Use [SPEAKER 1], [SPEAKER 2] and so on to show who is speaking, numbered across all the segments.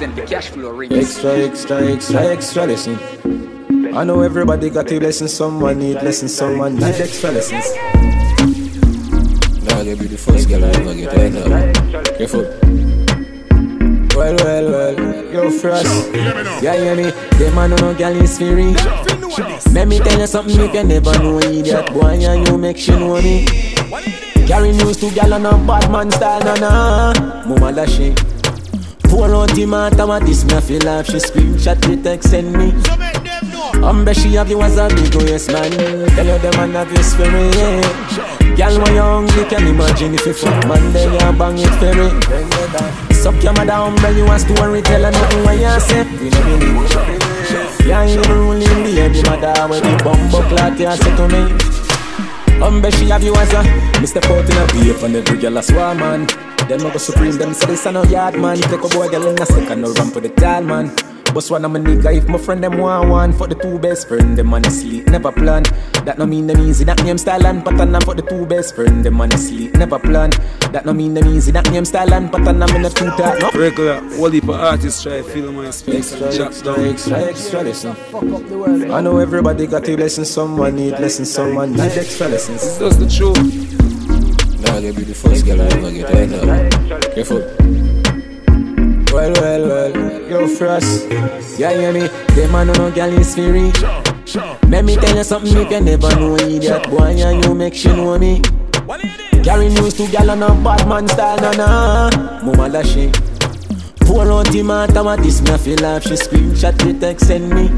[SPEAKER 1] represent the cash flow rings.
[SPEAKER 2] Extra, extra, extra, extra listen. I know everybody got a blessing, someone need blessing, someone need extra lessons. Now you be the first girl ever get head up. Careful. Well, well, well, yo, frost. Yeah, hear me? Them man no girl is free. Let me tell you something you never know idiot boy and you make she know me. Carry news to gal on a bad man style, na na. Mama dashing. Pour out the matter, what this me feel like she screenshot the text send me. I'm um, bet she have you as a big yes man. Tell you the man have your spirit. Yeah. Girl, when you hungry, can imagine if you fuck man, then you bang it for me. Suck your mother, umbre, you a story, tell her nothing when you say. We no believe. Yeah, you ruling the heavy mother, when the bumbo clot you say to me. Umbre, she have you as a Mr. Out in a beef and every girl a swarm man. Them no go supreme, them say this a no yard man. Take a boy girl in a second, no run for the tall man. Boss one of my nigga, if my friend them want one. For the two best friend, them sleep, never plan. That no mean them easy, that name style and pattern. And for the two best friend, them sleep, never plan. That no mean them easy, that name style and pattern. I'm in the two talk, no.
[SPEAKER 3] Regular, all the artists try to fill my space.
[SPEAKER 2] Extra,
[SPEAKER 3] and
[SPEAKER 2] extra,
[SPEAKER 3] down.
[SPEAKER 2] extra, extra listen I know everybody got a blessing, someone need lessons, someone need extra lessons
[SPEAKER 3] That's the truth.
[SPEAKER 2] Now you be the first girl ever get up Careful. Well, well, well, yo, Frost. Yeah, hear me? Them man no girl is free Let me tell you something if you never know idiot boy and you make she know me. Carry news to gal on a bad man style, na na Mama dashing Pour out the matter, what this me feel like? She screenshot the text send me.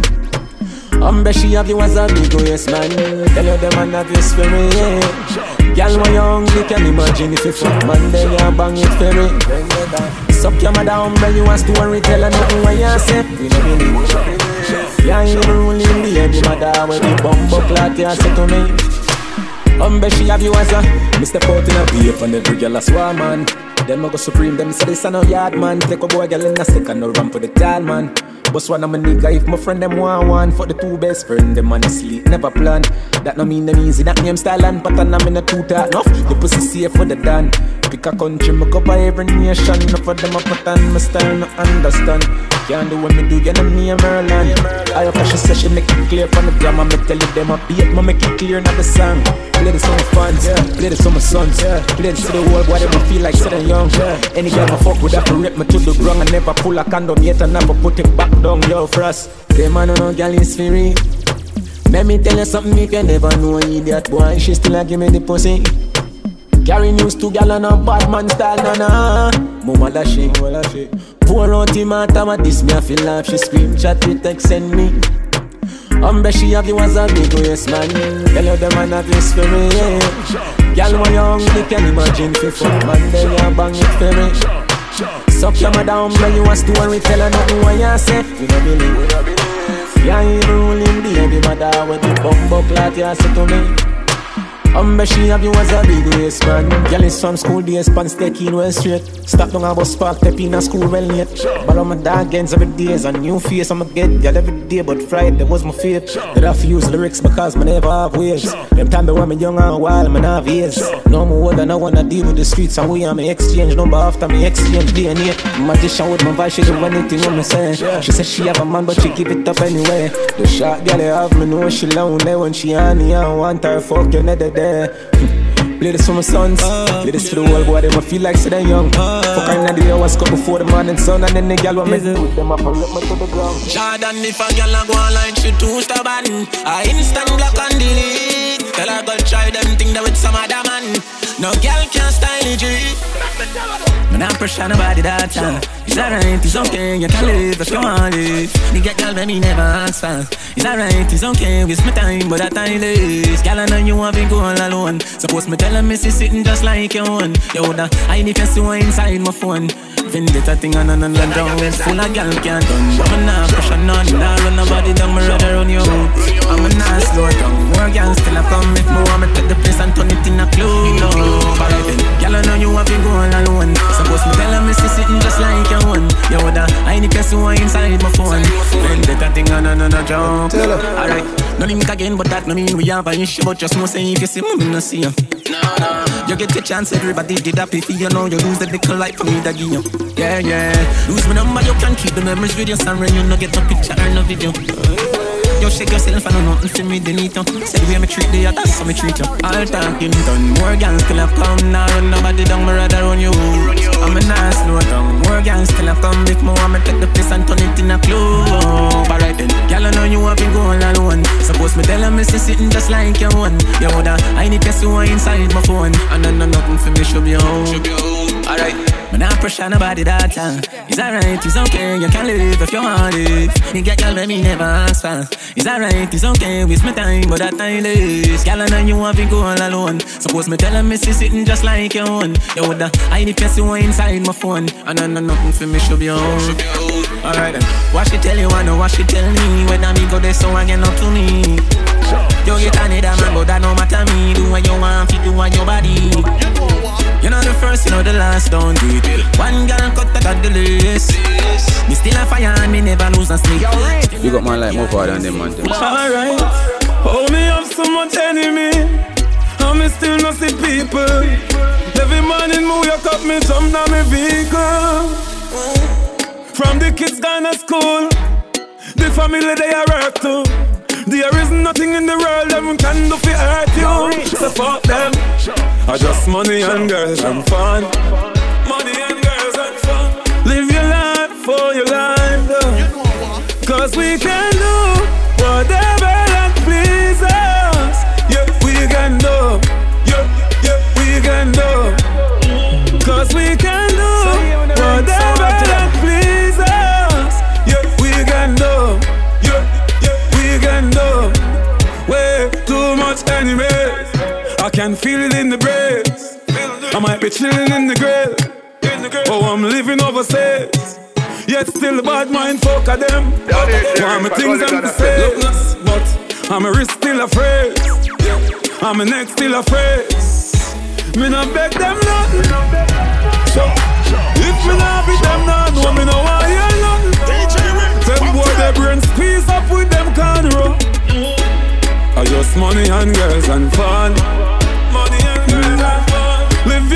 [SPEAKER 2] I'm bet she have you as a big yes man. Tell you the man have your spirit. Girl when you can imagine if you fuck man then you bang it for me. Suck your mother umbre you a story tell her nothing when you say. We no believe Yeah you ruling the heavy mother when the bumbo clot you say to me. Um bet she have you as a Mr. Out in a beef and every girl a swarm man. Them a go supreme, them say this a no yard man. Take a boy girl in a stick and no run for the tall man Boss one of my nigga, if my friend them want one For the two best friend, them sleep, never plan. That no mean them easy, that name style and pattern I'm in a two talk, enough The pussy safe for the done Pick a country, me cover every nation Enough of them a pattern, my style no understand. Can't do what me do, you know me a Maryland I have say she make it clear from the grammar Me tell you them a beat, me make it clear not the song. Play this on my fans, play this on my sons. Play this to the world, why they feel like sitting young. Yeah. Any girl me fuck with that for rip me to the ground I never pull a condom yet and never put it back down, yo, frost. Them man no girl is free Let me tell you something if you never know idiot boy She still a give me the pussy. Carry news to gal on a bad man style, na na Mama dashing, Pour out the matter, what this me I feel like She scream, chat the text send me. Bet she have you as a big yes man. Tell you the man have your spirit yeah. Girl when you hungry can imagine fuck man Then you bang it for me Suck your mother umbre you a story Tell her nothing what you say. We not believe Yeah you ruling the heavy mother When the bumbo clot you say to me I'm she have you as a big waist man? Girl is from school days, pants take in well straight Stop down a bus park, step in a school well late. But I'm a dog ends every day, a new face I'ma get girl every day But Friday was my fate. That I use lyrics because me never have waves Them time they when me young and wild, me not have years No more older, I wanna deal with the streets And we me exchange number after me exchange DNA Magician with my voice, she do anything what me say. She said she have a man but she give it up anyway. The shot girl have me know she lonely When she on me, I want her. Fuck you never there Play this for my sons, play this for the world boy, they might feel like they young Fuck her in the hours, cut before the morning sun And then the girl want me to put them up and rip me to the ground
[SPEAKER 4] Jordan, if a girl a go online, she too stubborn. I instant block and delete. Tell her go try them thing that with some other man. No girl can style it, G. Man, I'm pressure nobody that time. It's alright, it's okay, you can live if you want live. Nigga, girl, let me never ask for. It's alright, it's okay, waste my time, but that time is. Girl, I know you want to go all alone. Suppose me tell her, me see sitting just like you own. Yo, that I if you see what inside my phone. Vendetta thing on and on and down Full of gal can't done But me nah pressure none Nah run nobody down Me rather run your hood I'm a nah slow down More gal still a come If me want me take the place And turn it in a club then Gal I know you have to go all alone Suppose me tell her Me see sitting just like you one Yo that I need to see what inside my phone Vendetta thing on and
[SPEAKER 2] joke. Alright, no link again, but that no mean we have an issue. But just know say if you see me, me no see you. No, no. You get the chance, everybody did that if you know you lose the little life for me that give you. Yeah, yeah. Lose my number, you can keep the memories with your son when you no get no picture or no video. You shake yourself and know nothing for me, they need to Say the way me treat the others, so me treat you All talking done, more gangs still have come Now run nobody down, me rather run you. I'm a nice slow down, more gangs still have come. If want me take the place and turn it in a club Alright then, girl I know you have been going alone. Suppose me tell them me see sitting just like you one You woulda, I need to see inside my phone. And I know nothing for me, should be home Alright Man, I pressure nobody that time. It's alright, it's okay, you can live if you want it. Nigga, girl, let me never ask for. It's alright, it's okay, waste my time, but that time is. Girl, I know you want to go all alone. Suppose me tell me see sitting just like you own. You woulda, I need to one inside my phone. And I know nothing for me should be on. Alright then, what she tell you, I know what she tell me. When I go there, so I get up to me. You get another man, but that no matter me. Do what you want, fit do what your body. You know the first, you know the last, don't do it. One girl cut that at the list. Me still a fire and me never lose a sleep.
[SPEAKER 5] You got my like more power than them man.
[SPEAKER 3] Alright, hold me up so much enemy. And me still not see people. Every morning move you cut me some down me vehicle. From the kids gone to school, the family they are hurt too. There is nothing in the world that can do for hurt you. So fuck them. I just money and girls and fun. Money and girls and fun. Live your life for your life. Cause we can do feel it in the breeze. I might be chilling in the grave. Oh, I'm living overseas. Yet still bad mind folk of them. Want me things I'm say. But I'm a wrist still afraid. I'm a neck still afraid. Me not beg them nothing. So, if me not be them not know me no why you nothing. Them boy their brain squeeze up with them cornrow. I just money and girls and fun.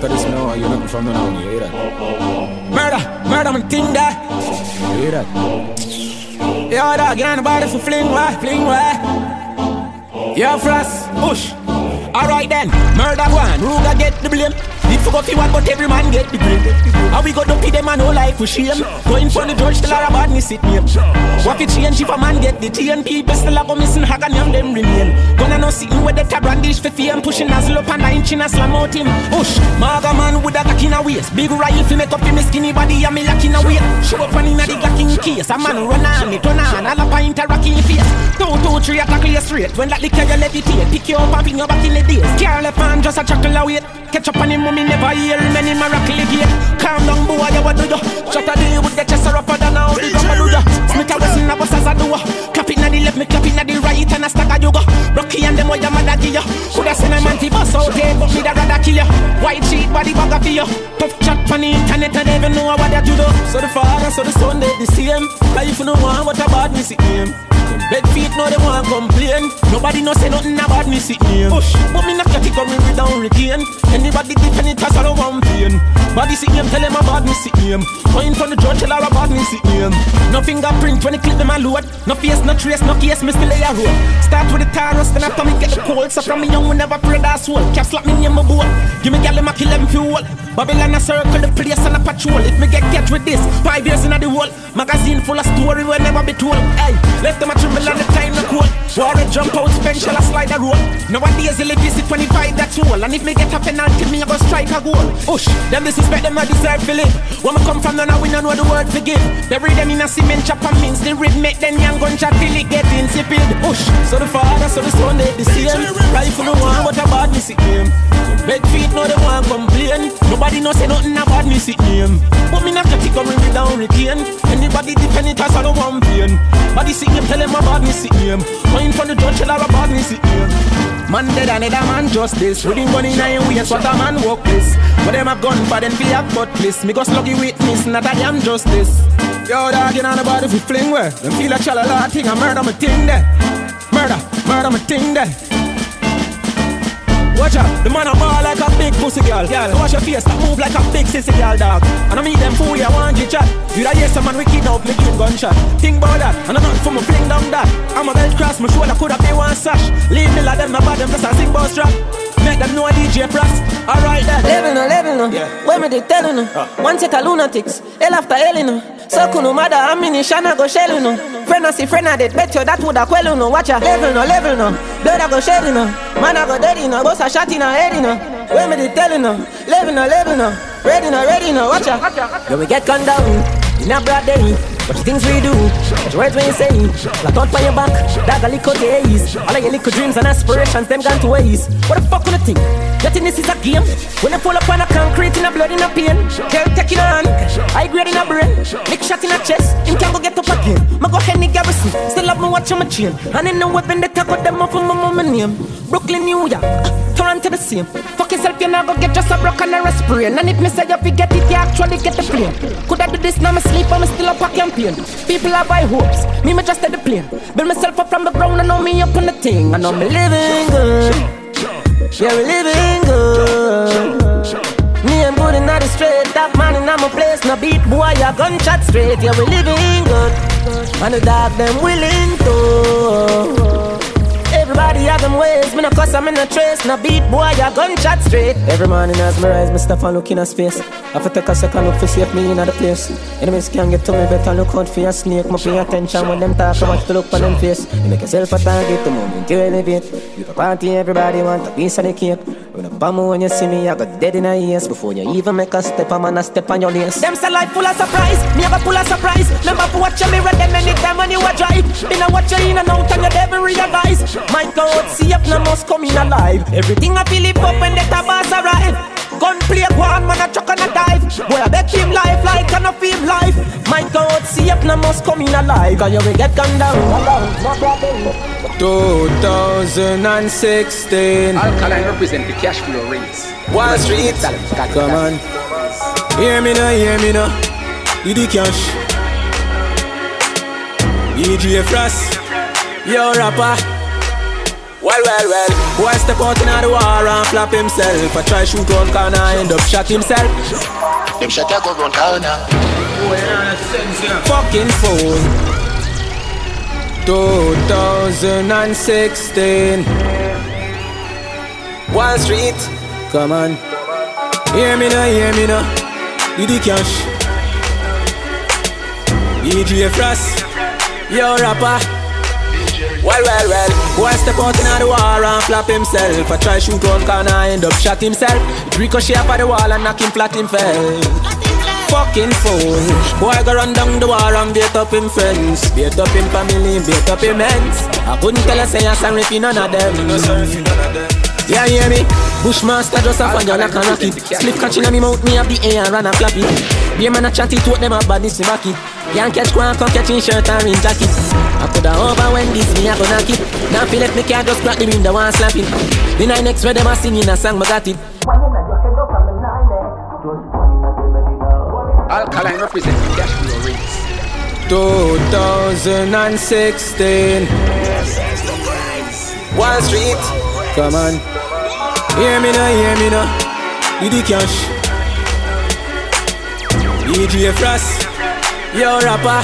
[SPEAKER 5] After this, no, you're nothing from the now. You hear that?
[SPEAKER 2] Murder, murder, me think that.
[SPEAKER 5] You hear that?
[SPEAKER 2] Yo, dog, get on the body for fling, why? Fling, why? Yo, Frost, push. Alright then, murder one, Ruga get the blame. Need for go fi one, but every man get the blame. How we go dumpy them and no life for shame. Going for the judge till our badness it name. What it change if a man get the TN people still a go missing hag and young them remain. Gonna no sitting with the tab brandish for fame, pushing nozzle up and nine chin and slam out him. Push, maga man with a cock in a waist. Big rifle make up him skinny body and me lock in a weight. Show up and inna the glocking case. A man run on me, turn on, all up a interact in face. Two, two, three, attack you straight. When that liquor you levitate, pick you up and bring you back in the days. Carl left hand just a chuckle away. Catch up on him, mommy never hear many any miracle gate. Calm down, boy, you what do you? Shut a day with the chest rougher than how big do ya? Smith a whistle, a bust as a do Clap it na the left, me clap it na the right, and a stack a yoga. Rocky and them what your mother give ya. Coulda seen a man fi bust out head, but me da rather kill ya. White sheet body bag for ya. Tough chat on the internet, and even know what they do though. So the father, so the son, they the same. Life you know one, what about me see him? Bed feet no they want complain. Nobody no say nothing about me sit name. Push, but me not category me down retain. Anybody defend it as I don't want pain. Body sit name, tell them about me sit name. Point from the judge, tell her about me sit name. No fingerprint when they clip them a load. No face, no trace, no case, me still lay a road. Start with the Taurus, then after me get the cold. So from me young, we never pray that soul. Cap slap me in my boat. Give me gal, them a kill them fuel. Babylon a circle the place and a patrol. If me get catch with this, five years in the world. Magazine full of story will never be told. Hey, left them a tremble and the time no cool. War a jump out, spend shall I slide the road. Nowadays, you visit 25, that's all. And if me get a penalty, me I go strike a goal. Ush, them disrespect them, I deserve to live. When me come from, none, we don't know the word to forgive. Bury them in a cement chop and mince the rib, make them young gun chat till it get insipid. Ush, so the father, so the son, they the same. Rifle no one, but a bad me sick name. Bed feet, no they want complain. Nobody no say nothing about me sick name. But me not it coming me down retain. Anybody as I don't want pain. Body sick name, tell them about me sick name. Mind from the judge, me sick name. Man dead and another man justice. Reading gun in a waist, what a man walk this. But them have gun, but them feel have cutlass. Me go sluggy witness, not a damn justice. Yo, dog, you know nobody fi fling where. Them feel a chalala thing, I murder my thing there. Murder, murder my thing there. Watch out, the man a ball like a big pussy girl. girl. Watch your face, that move like a big sissy girl, dog. And I meet them fool, you want you chat. You da hear some man wicked out, me give gunshot. Think about that, and I'm not for me fling down that. I'm a belt cross, my shoulder could have been one sash. Leave me like them, my bad, them just a sing boss trap. Make them know a DJ Frost. Alright then.
[SPEAKER 6] Level no, level no.
[SPEAKER 2] Yeah.
[SPEAKER 6] When me they telling no. Uh. One set of lunatics. Hell after hell no. So kuno mother ammunition I go shell no. Friend I see friend I dead bet you that woulda quell no. Watch ya. Level no, level no. Blood I go shed no. Man I go dirty no. Boss a shot in a head no. When me they telling no. Level no, level no. Ready no, ready no. Watch ya. When we get gunned down. In a broad day. But the things we do, but the words you say, like out by your back, that a little days. All of your little dreams and aspirations, them gone to waste. What the fuck will you think? This is a game? When I fall upon a concrete in a blood in a pain, girl take in a hand, high grade in a brain, big shot in a chest, him can go get up again. Ma go Henny Garrison, still love me watch my chain, and in the weapon they talk about them off of my mama name. Brooklyn, New York, Toronto the same. Fuck yourself, you not go get just a broken or a sprain. And if me say you forget it, you actually get the plane. Could I do this now? Me sleep, I'm still up a campaign. People are buy hopes, me me just at the plane. Build myself up from the ground, I know me up on the thing. I know me living good. Yeah, we living good. Me, I'm good in the straight. Top man in my place. No beat boy, a gunshot straight. Yeah, we living good. And the dog them willing to. Everybody have them ways, me no cuss, I'm in a trace. No beat boy, a gunshot straight. Every morning as me rise, me stop and look in a space. I have to take a second look to see if me in the place. Enemies can get to me, better look out for your snake. Me pay attention when them talk, I watch to look on them face. You make yourself a target, the moment you elevate. You a party, everybody want a piece of the cake. When a bomb when you see me, I got dead in a ears Before you even make a step, I'm gonna step on your lace Them say life full of surprise, me have a full of surprise Remember to watch your mirror, them anytime when you a drive Been a watch you in and out and you never realize My My god, see if no must come in alive. Everything I feel it up when the tabas arrive. Gun play one, man a chuck and a dive. Boy I bet him life like an of feel life. My God, see if no must come in alive. Cause you will get gunned down.
[SPEAKER 2] 2016
[SPEAKER 1] Alkaline represent the cash flow rates.
[SPEAKER 2] Wall Street, come on. Hear me now, hear me now. You the cash. DJ Frost, yo rapper. Well, well, well. Boy step out in the war and flap himself. I try shoot one corner, end up shot himself.
[SPEAKER 7] Them shut up around corner.
[SPEAKER 2] Fucking fool. 2016 Wall Street, come on Hear me now, hear me now You the cash DJ Frost Yo rapper Well, well, well Boy step out in the war and flap himself I try shoot one corner, end up shot himself It ricochet up at the wall and knock him flat him fell fucking fool. Boy, go run down the war and beat up him friends, beat up him family, beat up him ends. I couldn't tell her say I'm sorry for none of them. Yeah, hear me? Bushmaster just a you like a rocket. Slip catching on me mouth, me have the air and run a flap it. Be a man a chatty to them a badness in back it. Can't catch crown, come catch in shirt and ring jacket. I put her over when this me a go knock it. Now feel let me can't just crack the window and slap it. The night next where them a singing a song, me got it.
[SPEAKER 1] Alkaline represent the cash flow rates.
[SPEAKER 2] 2016 Wall Street, come on Hear me now, hear me now. You the cash DJ Frost Yo rapper.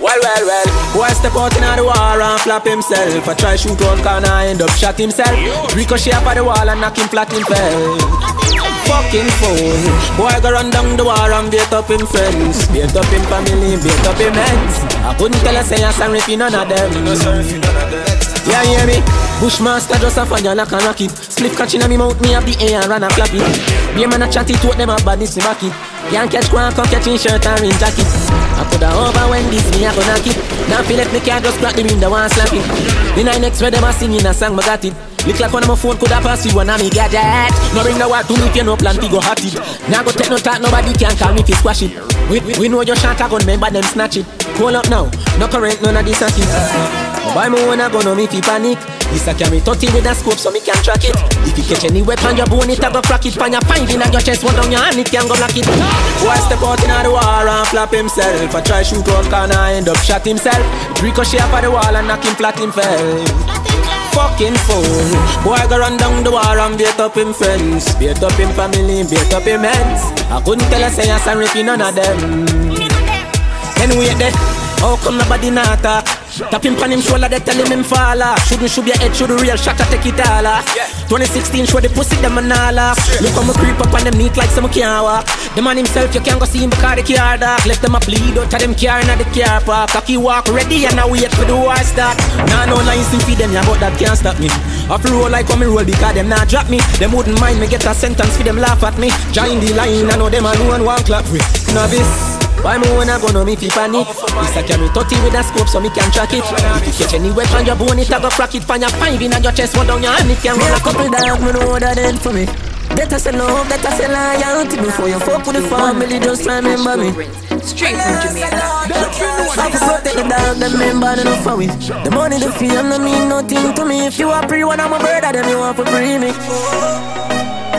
[SPEAKER 2] Well, well, well. Boy step out in the war and flap himself. I try shoot one corner, I end up shot himself? Ricochet up at the wall and knock him flat him fell.
[SPEAKER 8] Fucking fool. Boy go run down the war and beat up him friends, beat up him family, beat up him ends. I couldn't tell her say I'm sorry for none of them. Yeah, hear me? Bushmaster just a fire like a rocket. Split catching on me mouth, me have the air and run a flap it. Be man a chat it, them a badness back it. Can't catch quack, come catch in shirt and in jacket. I coulda over when this me a go knock it. Now feel let me car just crack the window and slap it. The night next where them a singing a song, me got it. Look like one of my phone coulda pass you one of me gadget. No bring the war to me you no plan to go hot it. Now go take no talk, nobody can call me you squash it. We, we know your shot a gun, remember them snatch it. Call up now, no current, none of this a kid. Buy me one a gun, no me fi panic. This a carry 30 with a scope so me can track it. If you catch any weapon, your bone it a go crack it. Pan your find in your chest, one down your hand, it can go block it. Boy step out in the war and flap himself. I try shoot one corner, end up shot himself. Ricochet up at the wall and knock him flat him fell. Fucking fool. Boy go run down the war and beat up him friends, beat up him family, beat up him ends. I couldn't tell her say I'm sorry none of them. Wait there. How come nobody not talk? Tap him on him shoulder, they tell him him fall off. Shouldn't shoot your head, should the real shot, I take it all off. 2016, show the pussy, them and all off. Look how me creep up on them neat like some can't walk. The man himself, you can't go see him because the car dark. Left them a bleed out of them car in the car park. Cocky walk ready and I wait for the war start. Nah, no lines to feed them, yeah, but that can't stop me. I feel roll like how me roll because them not drop me. Them wouldn't mind me get a sentence for them laugh at me. Join the line, I know them alone one clap with. Novice. Why me wanna go no me fi panic This a carry 30 with a scope so me can track it If you catch any weapon your bone it a go crack it Find your five in and your chest one down your hand it can
[SPEAKER 2] Me
[SPEAKER 8] roll
[SPEAKER 2] a couple dog, me know that end for me. Better say love, better say loyalty before you fuck with the family. Just remember me.
[SPEAKER 9] Straight from Jamaica.
[SPEAKER 2] I can protect the dog, them member enough for we. The money, the fame, no mean nothing to me. If you are pre one, I'm a brother, then you want to free me.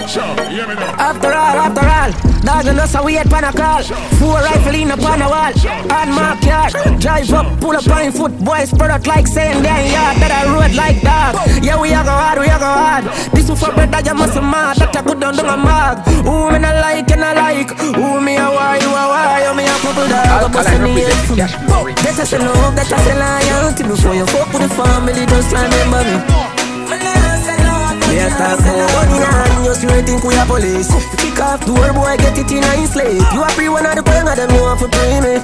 [SPEAKER 2] After all, after all, dog and us a wait pan a call. Four rifle in upon a wall, on my car. Drive up, pull up on foot, boys spread out like saying damn yard. That a road like dog. Yeah, we a go hard, we a go hard. This one for better, you must mad. That a good down down a mag. Who me not like and I like. Who me a why, you a why, you me a couple dog. Bust a
[SPEAKER 1] Alkaline
[SPEAKER 2] knee
[SPEAKER 1] represent the cash flow reads.
[SPEAKER 2] Better say love, better say loyalty before you fuck with the family. Just remember me. Yeah, talk more money and you still think we are police. Kick off door, boy, get it in a slave. You are free one of the bang of them, you want to pay me.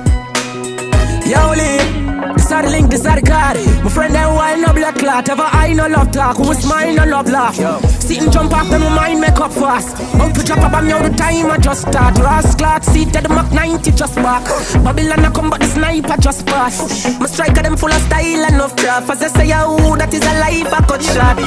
[SPEAKER 2] Yo, Lee, this are the link, this. My friend, them wild no black clot. Ever I no love talk, who smile no love laugh. Sit and jump off, them my mind make up fast. Out to drop a bomb, now the time I just start. Ross clot, seat at the Mach 90 just back. Babylon I come, but the sniper just pass. My striker, them full of style and of craft. As I say, yo, that is a life I got shot.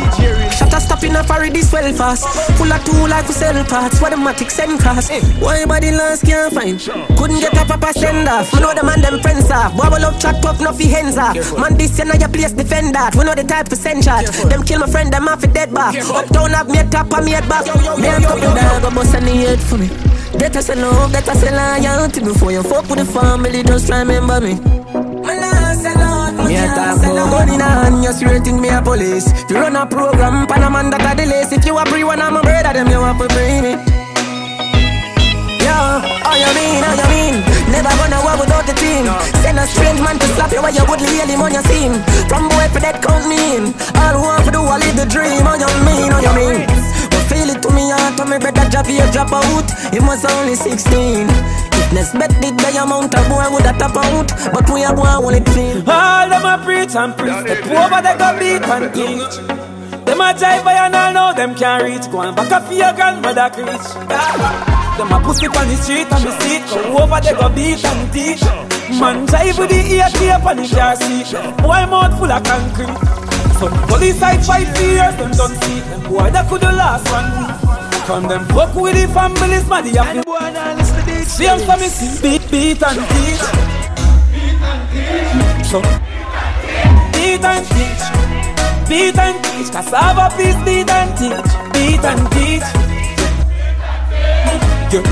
[SPEAKER 2] Shut a stop in a furry, this well fast. Full of tool like we sell parts. What the matic send cost. Why body last can't find? Couldn't get up a proper send off. Me know the man, them friends off. Bubble up, chat up, no fi hands off. Man, this you know your place, defend that. We know the type to send shot. Them kill my friend, them off a dead back. Uptown have me a top and me a back. Me a couple dog, go bust any head for me. Better say love, better say loyalty before you fuck with the family. Just remember me. Me a talk more gun in a hand, you swear think me a police. If you run a program, pan a man that a delays. If you a pre one, I'm a brother, them you have to bring Yo, how you mean, how you mean? Never gonna walk without the team. Send a strange man to slap you while you would hear him on your scene. From boy for that count me in. All who want to do, I live the dream. Oh, how you mean, how oh, you mean? But feel it to me heart, to me better drop here, drop out. He was only 16. Fitness bet the amount of boy would have tap out. But we are going only clean.
[SPEAKER 3] All them a preach and preach. Step but they go beat and teach. Them a jive by and all know them can't reach. Go and back up for your grandmother preach. Them a pussy on the street and the seat. Go over they go beat and teach. Man jive with the ear tape on the car seat. Boy mouth full of concrete. So police side fight for years, them don't see them. Boy that could the last one week. From them fuck with the families, man, they have to Same for me, see beat, beat and teach. So beat and teach, beat and teach. Cassava piece, beat and teach, beat and teach. Yeah.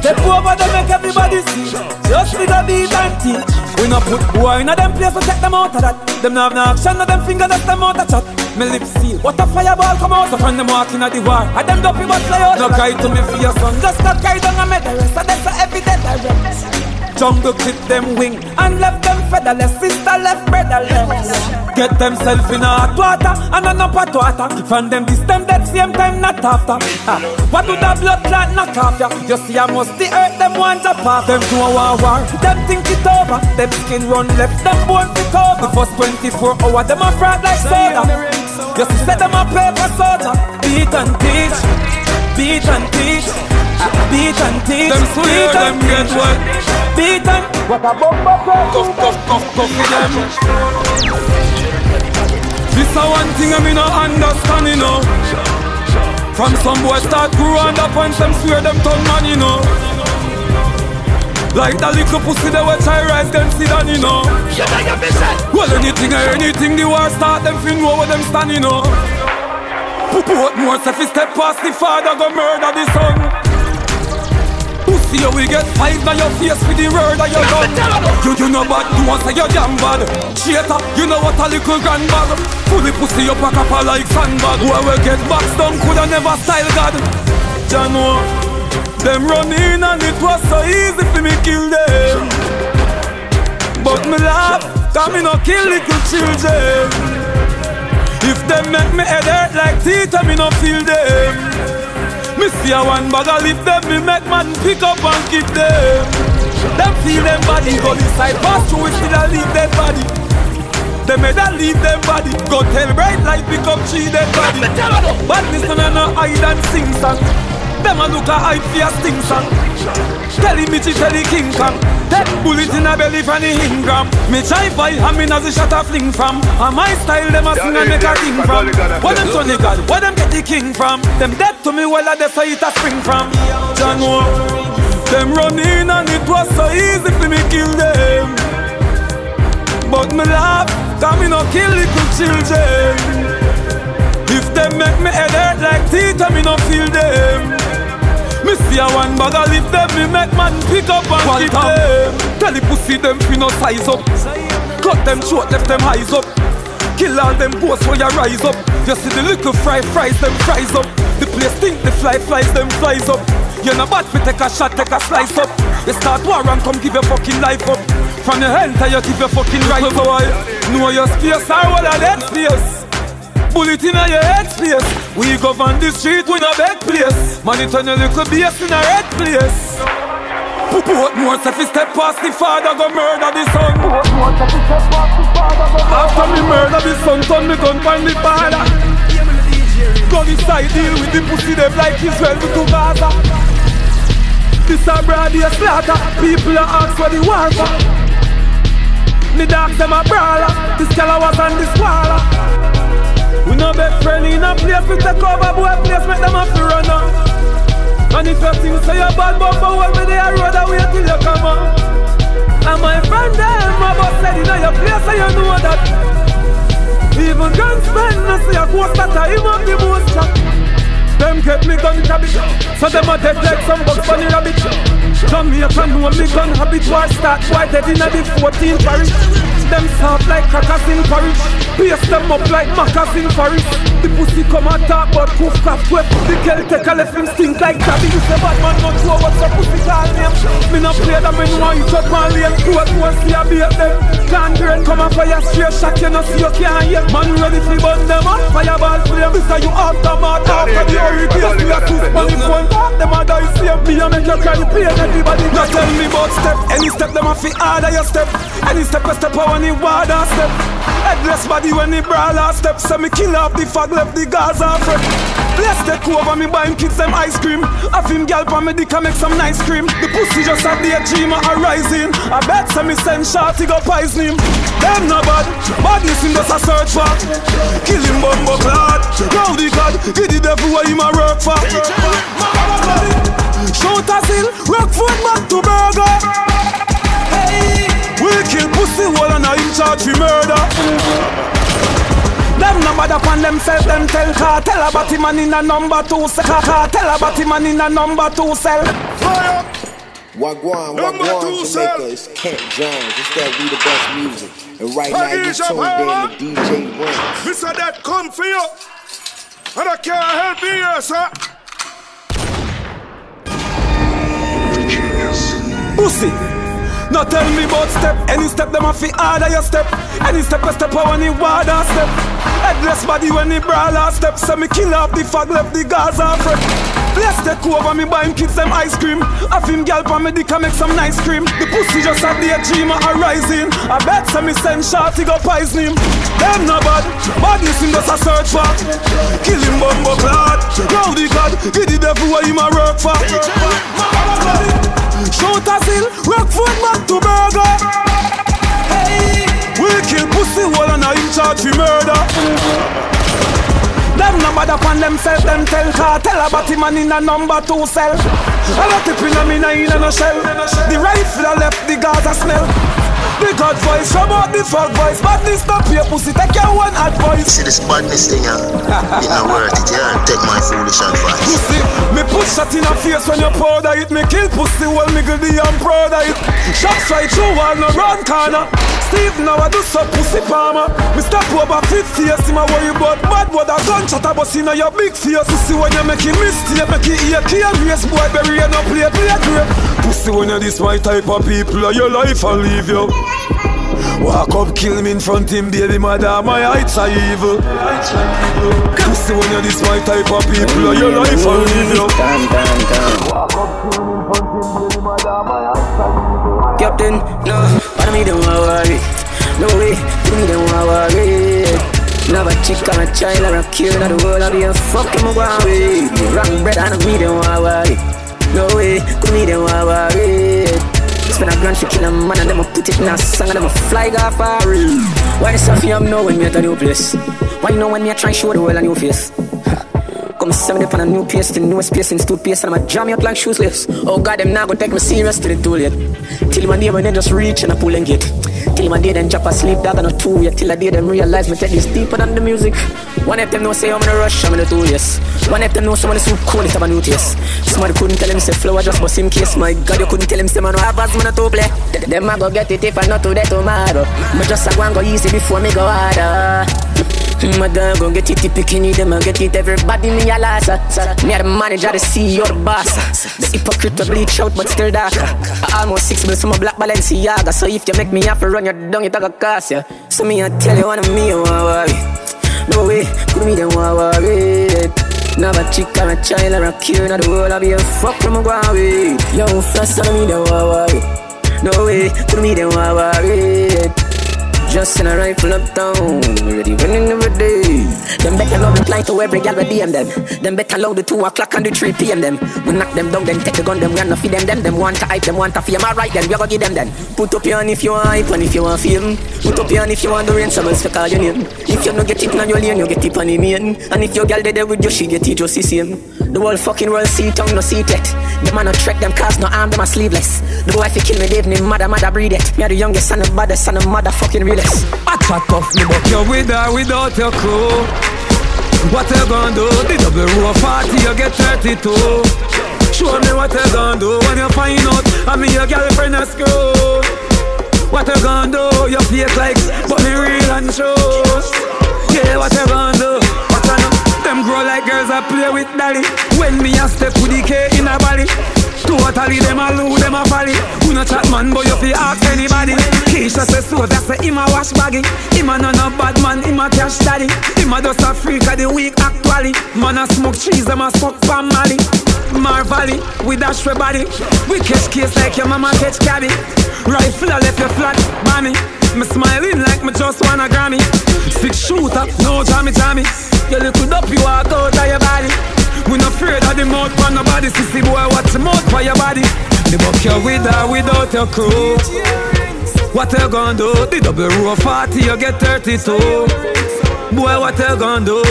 [SPEAKER 3] Step over them, make everybody see. Just with a beat and teach. We no put boy in a them place to take them out of that. Them no have no action, no them finger that's them out of chat. Me lips seal, what a fireball come out. So from them walking at the war, and them dopey but fly out. No cry to me for your son, just not cry down the rest of them so every day direct. Jungle clip them wing and left them featherless. Sister left brotherless. Get themselves in a hot water and an up hot water. From them this them that same time not after. Ah, what do the blood clot knock off ya? You see I must the earth them want to. Them do a war. Them think it over. Them skin run left. Them bone fit over. The first 24 hour them a fraud like soda. You see set them a paper soldier. Beat and teach. Beat and teach. Beat and teach. Them swear them get what? Beat and. What a bumper Cuff, cuff, cuff, cuff them. This a one thing I me no understand, you know. From some boy start grow and up and some swear them turn man, you know. Like that little pussy that watch I rise them sit down, you know. Well, anything or anything the war start, them fin know where them stand, you know. Put more if he step past the father, go murder the son. Pussy, you will get five by your face with the word of your gun. You, you know bad, you want say you're damn bad. Cheater, you know what a little grandbag. Fully pussy up a copper like sandbag. Where we get boxed down, coulda never style God. Jano, them run in and it was so easy for me kill them. But me laugh, cause me no kill little children. If them make me head hurt like teeth, I me no feel them. Me see a one bag of lift them, me make man pick up and keep them. Them feel them body, go inside, pass through, we still leave them body. They made a leave them body, go tell bright light, pick up tree them body. Badness no no hide and sing song. Them a look a hype for a sting song. Tell him me to tell the King Kong. Take bullet in a belly from the Ingram. Me try buy ham in as a shot a fling from. And my style them a sing and make a king from. Where them son God? Where them get the king from? Them dead to me well a they say it a spring from. John Wall. Them run in and it was so easy for me kill them. But me laugh, cause me no kill little children. If them make me head hurt like teeth, me no feel them. Me see a one bag of lift them, me make man pick up and Quantum. them. Tell the pussy them fi no size up. Cut them short, left them eyes up. Kill all them boys where you rise up. You see the little fry fries, them fries up. The place think the fly flies, them flies up. You're not bad fi take a shot, take a slice up. You start war and come give your fucking life up. From your hand till you give your fucking right boy. Know your space, all of that space. Bullet in your head space. We govern the street, we no beg place. It turn a little bass in a red place. Put more if you step past the father, go murder the son. After me murder the son, turn me gun find the father. Go inside, deal with the pussy, them like Israel to Gaza. This a broad day slaughter, people are ask for the war for. The dogs them a brawler, this girl was on this waller. We no beg friend in a place, we take over boy place, make them have to run. And if you think say you're bad, but for what me there, road away till you come on. And my friend them, my boss said, in your place, so you know that. Even gunsmen, no see a ghost that I him up the most chop. Them get me gun habit, so them a dead like some bugs bunny rabbit. Jamaica know me gun habit, war start, why dead in a the 14th parish. Them soft like crackers in Paris. Paste them up like macas in Paris. The pussy come and talk but poof cough whip The girl take a left him stink like tabby You say bad man not sure what's a pussy call name. Me not play them in one you up my lane Two at once see a beat them Can't grain come and fire straight shot. You know see you can't hear. Man ready to burn them up? Fireball flame. This are you aftermath. After the hurricane We are two money phone talk Them a die same Me a make you cry pain Everybody. Not tell me about step. Any step them a fi harder your step. Any step a step power when he water step. Headless body when he brawler step. So me kill off the fag left the Gaza fret. Bless take over me buy buying kids them ice cream. Have him gal for me dick and make some nice cream. The pussy just a daydream a rising. I bet some me send shorty go poison him. Them no bad, badness him just a search for. Kill him bumbo clad. Rowdy God, give the devil what him a work for. Shoot a seal, rock foot back to burger. We kill pussy hole and I in charge for murder. Them no bother upon themselves, them tell cartel about him man in a number two cell. Cartel about him man in a number two cell. Fire!
[SPEAKER 9] Wagwan, Wagwan, Jamaica, it's Kent Jones. It's that we the best music. And right now you tuned in to DJ Ring.
[SPEAKER 10] Mr. That come for you. And I can't help you, here, sir.
[SPEAKER 3] Pussy. No tell me about step. Any step them off fi harder your step. Any step a step I want it water step. Headless body when the brawler step. So me kill off the fag left the Gaza fret. Let's take over me buying kids them ice cream. Have him gal for me dick make some nice cream. The pussy just have the dream of rising. I bet some me send shorty go poison him. Them no bad, body him just a search for. Kill him bumbo clad. Rowdy God, give the devil what him a work for. A seal, back to burger. Hey, we kill pussy wall and I in charge for murder. Them no bother upon themself, them tell cartel about him and in a number two cell. Lot of people in a in a shell. The rifle left the Gaza smell. The God voice, from out the fuck voice Badness stop your pussy, take your one advice.
[SPEAKER 7] See this badness thing, yeah? It not worth it, yeah? Take my foolish advice.
[SPEAKER 3] Pussy, me put shot in a face when you powder it. Me kill pussy, well me good, I'm proud of it. Shots right through wall, no round corner. Steve now I do some pussy palmer. Me stop over fit face, him a worry about bad What a gunshot a bust inna your big face. Pussy when you make it mistake, make it ear key and race Boy bury you no play, play great Pussy when you this my type of people Your life I'll leave you Walk up, kill me in front him, baby mother, my heights are evil. Pussy when you're this my type of people, your life will leave you.
[SPEAKER 2] Damn, damn, damn. Walk up, kill me in front him, baby mother, my heights are evil. Captain, no, me don't worry. No way, me don't worry. Never chick on a child or a kid in the world, I'll be a fucking worry. Wrong bread me don't worry. No way, me don't worry. Spend a grand for kill a man and them put it in a song and them fly off a roof. Why the stuff you know when me at a new place? Why you know when me a try show the world a new face? Come send me on a new pace, the newest pace in pace, and I'ma jam you like shoeless. Oh god, them now go take me serious to the tool yet. Till my day when they just reach and I pull and get. Till my day then drop asleep, dog on a two yet. Till I day them realize me take deeper than the music. One of them know say I'm in a rush, I'm in a two yes. One of them know someone is so cool, it's a new taste. Somebody couldn't tell him say flow, I just bust him case. My god, you couldn't tell him say man, no have as man to play. Them I go get it if I not today tomorrow. Me just a go and go easy before me go harder. Mm, my dog gon' get it, the bikini, them I get it, everybody me a loss Me a the manager, the CEO, the boss. The hypocrite will bleach out, but still darker I almost six bills from a black Balenciaga. So if you make me have to run your down, you talk a cost, yeah. So me I tell you one of me, you want No way, could me them want worry. Never chick or a child or a kid in the world, I be a fuck from a away Yo, first on me, them want worry. No way, could me them want worry just in a rifle uptown, ready running every day. Them better love reply to every gal with DM them. Them better love the 2 o'clock and the 3 p.m. them. We knock them down, then take the gun, them we not feed them, them. Them want to hype, them want to fame. Alright then, we gonna give them then. Put up your hand if you want hype and if you want fame. Put up your hand if you want the rain, someone for call your name. If you no get it on your lane, you get it on the main. And if your gal dead there with you, she get it just the same. The whole fucking world see tongue, no see it. Them man no track, them cars no arm, them are sleeveless. The boy if you kill me, they name mother, mother breed it. Me are the youngest son of baddest son of motherfucking realest.
[SPEAKER 3] I chat off me, but you're with or without your crew. What you gonna do? The double row 40, you get 32. Show me what you gonna do when you find out I'm me your girlfriend at school. What you gonna do? You fake like, but me real and true. Yeah, what you gonna do? What you know? Them grow like girls I play with dolly. When me a step with the K in a body. Totally them a lose, them a folly. Who no chat man, but you fi ask anybody. Keisha say so, that say him a wash baggy. Him a no no bad man, him a cash daddy. Him a just a freak of the week actually. Man a smoke cheese, them a smoke palm molly Marvally, we dash we body. We catch case like your mama catch cabby. Rifle a left you flat, bammy Me smiling like me just want a Grammy. Six shooter, no jammy jammy. You little up, you walk out of your body we not afraid of the mouth for nobody Sissy boy, watch the mouth for your body The buck you with or without your crew What are you gonna do? The double row 40, you get 32 Boy, what you gonna do?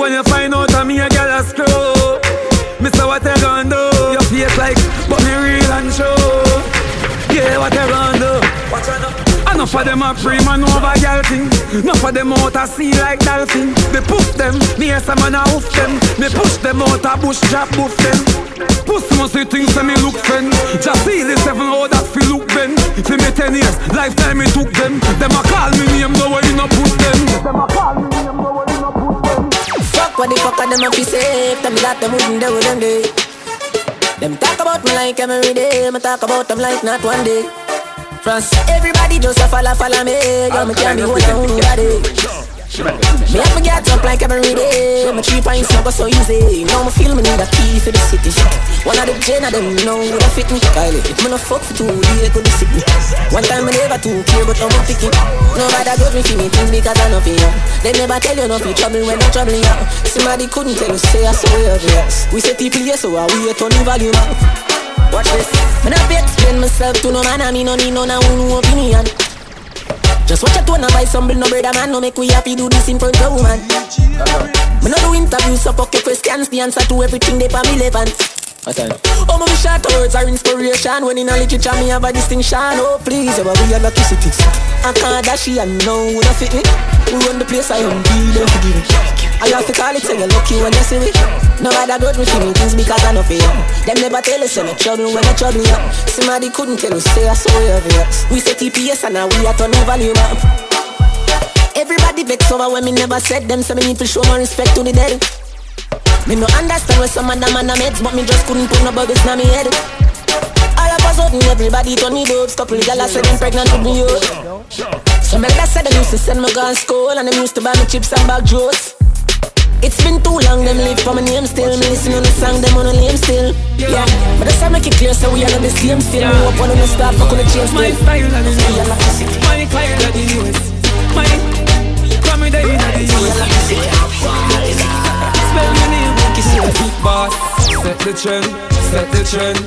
[SPEAKER 3] When you find out I'm a girl a screw Mister, what you gonna do? You fake like, but me real and true Yeah, what you gonna do? You know? Enough of them a free man over girl thing. Enough of them out a sea like dolphin. Me poof them, me yes a man a hoof them. Me push them out a bush drop boof them. Pussy must see things that me look friend Just see the seven how that feel look ben For me ten years, lifetime me took them. Them a call me name, way you no put them. Them a call me name, way you no put them.
[SPEAKER 11] Fuck what the fuck are them a fi safe Tell me that them wouldn't do them day Them talk about me like every day. Me talk about them like not one day
[SPEAKER 2] France. Everybody just a follow, follow me. Yo, me can't be one on nobody. Me have me get up like every day. My three pints never so easy. Now me feel me need a key for the city. One of the gen of them know would fit me. Kylie, me no fuck for two days, could be city. One time me never too care, but I'm picking. Nobody got me for me things because I know for you. They never tell you nothing trouble when I'm troubling you. Somebody couldn't tell you say I you. Yes. We say people yes, so I wait on the volume up. Watch this. Me not be explain myself to no man, I mean no need no no opinion. Just watch a tone and buy some bill, no brother man. No make we happy do this in front of woman. Me no do interviews, so fuck your questions. The answer to everything they for me relevant. Oh, my short words are inspiration. When in a literature, me have a distinction. Oh, please, yeah, we are lucky cities. I can't dash and no, we not fit me. We run the place, I am dealing for giving. I have to call it, say you're lucky when you see me. No matter good me feeling things because I know for you. Them never tell us I'm trouble when I trouble you. Somebody couldn't tell us, say I saw you over We say TPS and now we are turning volume up. Everybody vex over when me never said them, so me need to show my respect to the dead. Me no understand where some of them man meds, but me just couldn't put no bubbles in my head. All of a sudden, everybody turn me boobs. Couple of gyal said them pregnant with me, yo. Some elders said them used to send me gun school, and them used to buy me chips and bag juice. It's been too long, them live for my name still. Me listen on the song, them on the name still. Yeah, but that's how make it clear, so we are not the same still. Me up on the start, fuck on the change still.
[SPEAKER 3] My style and the news, my style and the news. My, come with the news. Spell my name, make it say boss. Set the trend, set the trend.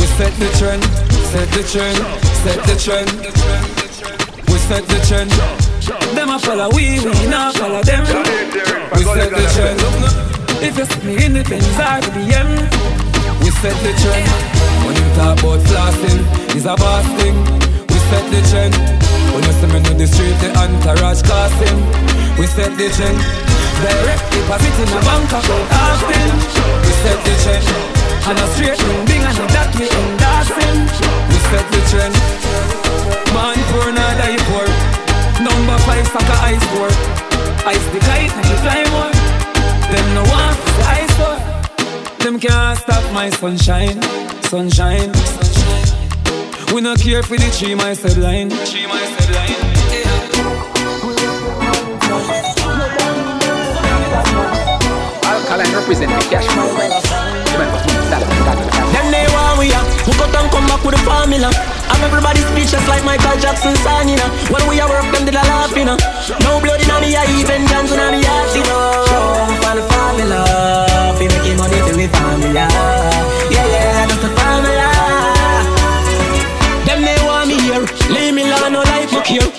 [SPEAKER 3] We set the trend, set the trend, set the trend. We set the trend. Them a follow we, we not follow them. We set the trend. If you see me in the Benz or the BM, we set the trend. When you talk about flossing, it's a boss thing. We set the trend. When you see me on the street, the entourage casting. We set the trend. Direct deposit in a bank account, Austin. We set the trend. And a straight bing and that we endorsing. We set the trend. Man poor, not die poor. Number five soccer ice board. Ice the kite and she fly more. Them no want the ice for. Them can't stop my sunshine, sunshine. We not care for the tree, my said line. Tree, my said line.
[SPEAKER 1] Alkaline represent the cash
[SPEAKER 2] Them they want we up, who got and come. I'm everybody speechless like Michael Jackson song, you. When we are work, them did a you. No blood in me, I even dance in me you know. For the formula, money formula. Yeah, no here.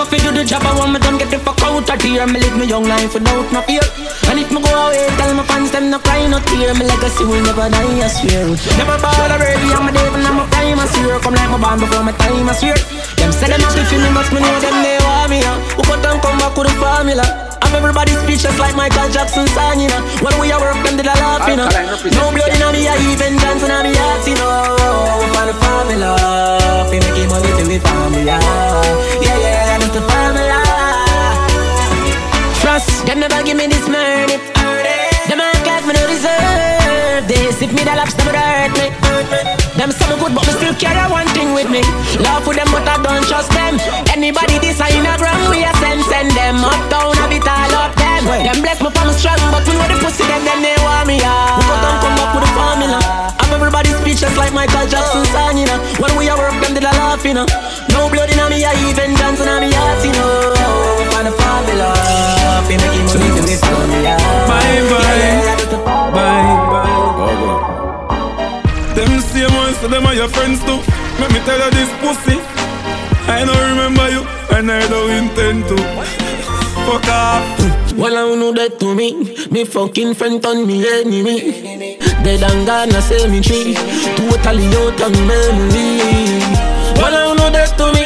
[SPEAKER 2] Go fi do the job, I want me done get the fuck out of here. Me live me young life without no fear. And if me go away, tell my fans them no cry, no tear. My legacy will never die, I swear. Never bother ready, I'm a devil, I'm a time, I swear. Come like my band before my time, I swear. Them say them have to feel me, but me know them they want me. Uh. Who cut and come back with the formula? I'm everybody speechless like Michael Jackson song, you know. When we are work, them did a laugh, you know. No blood in me, I even dance in me heart, you know. For the formula, fi making money to the formula. Yeah, yeah, that's the formula. Trust, them never give me this money. Them act like me no deserve this. If me the lobster would hurt me. Them some good, but me still carry one thing with me. Love for them, but I don't trust them. Anybody this I in a gram, we a send send them uptown, have it all up them. Them bless me for me strong, but we know the pussy them, then they want me out. We got them come back with the formula. I'm everybody speechless like Michael Jackson song, you know. When we a work, them did a laugh, you know.
[SPEAKER 3] Them are your friends too. Let me tell you this pussy. I don't remember you, and I don't intend to. Fuck off.
[SPEAKER 2] Well, I know that to me. Me fucking friend turn me enemy. Dead and gone, I say me tree. Totally out of memory. Well, I know that to me.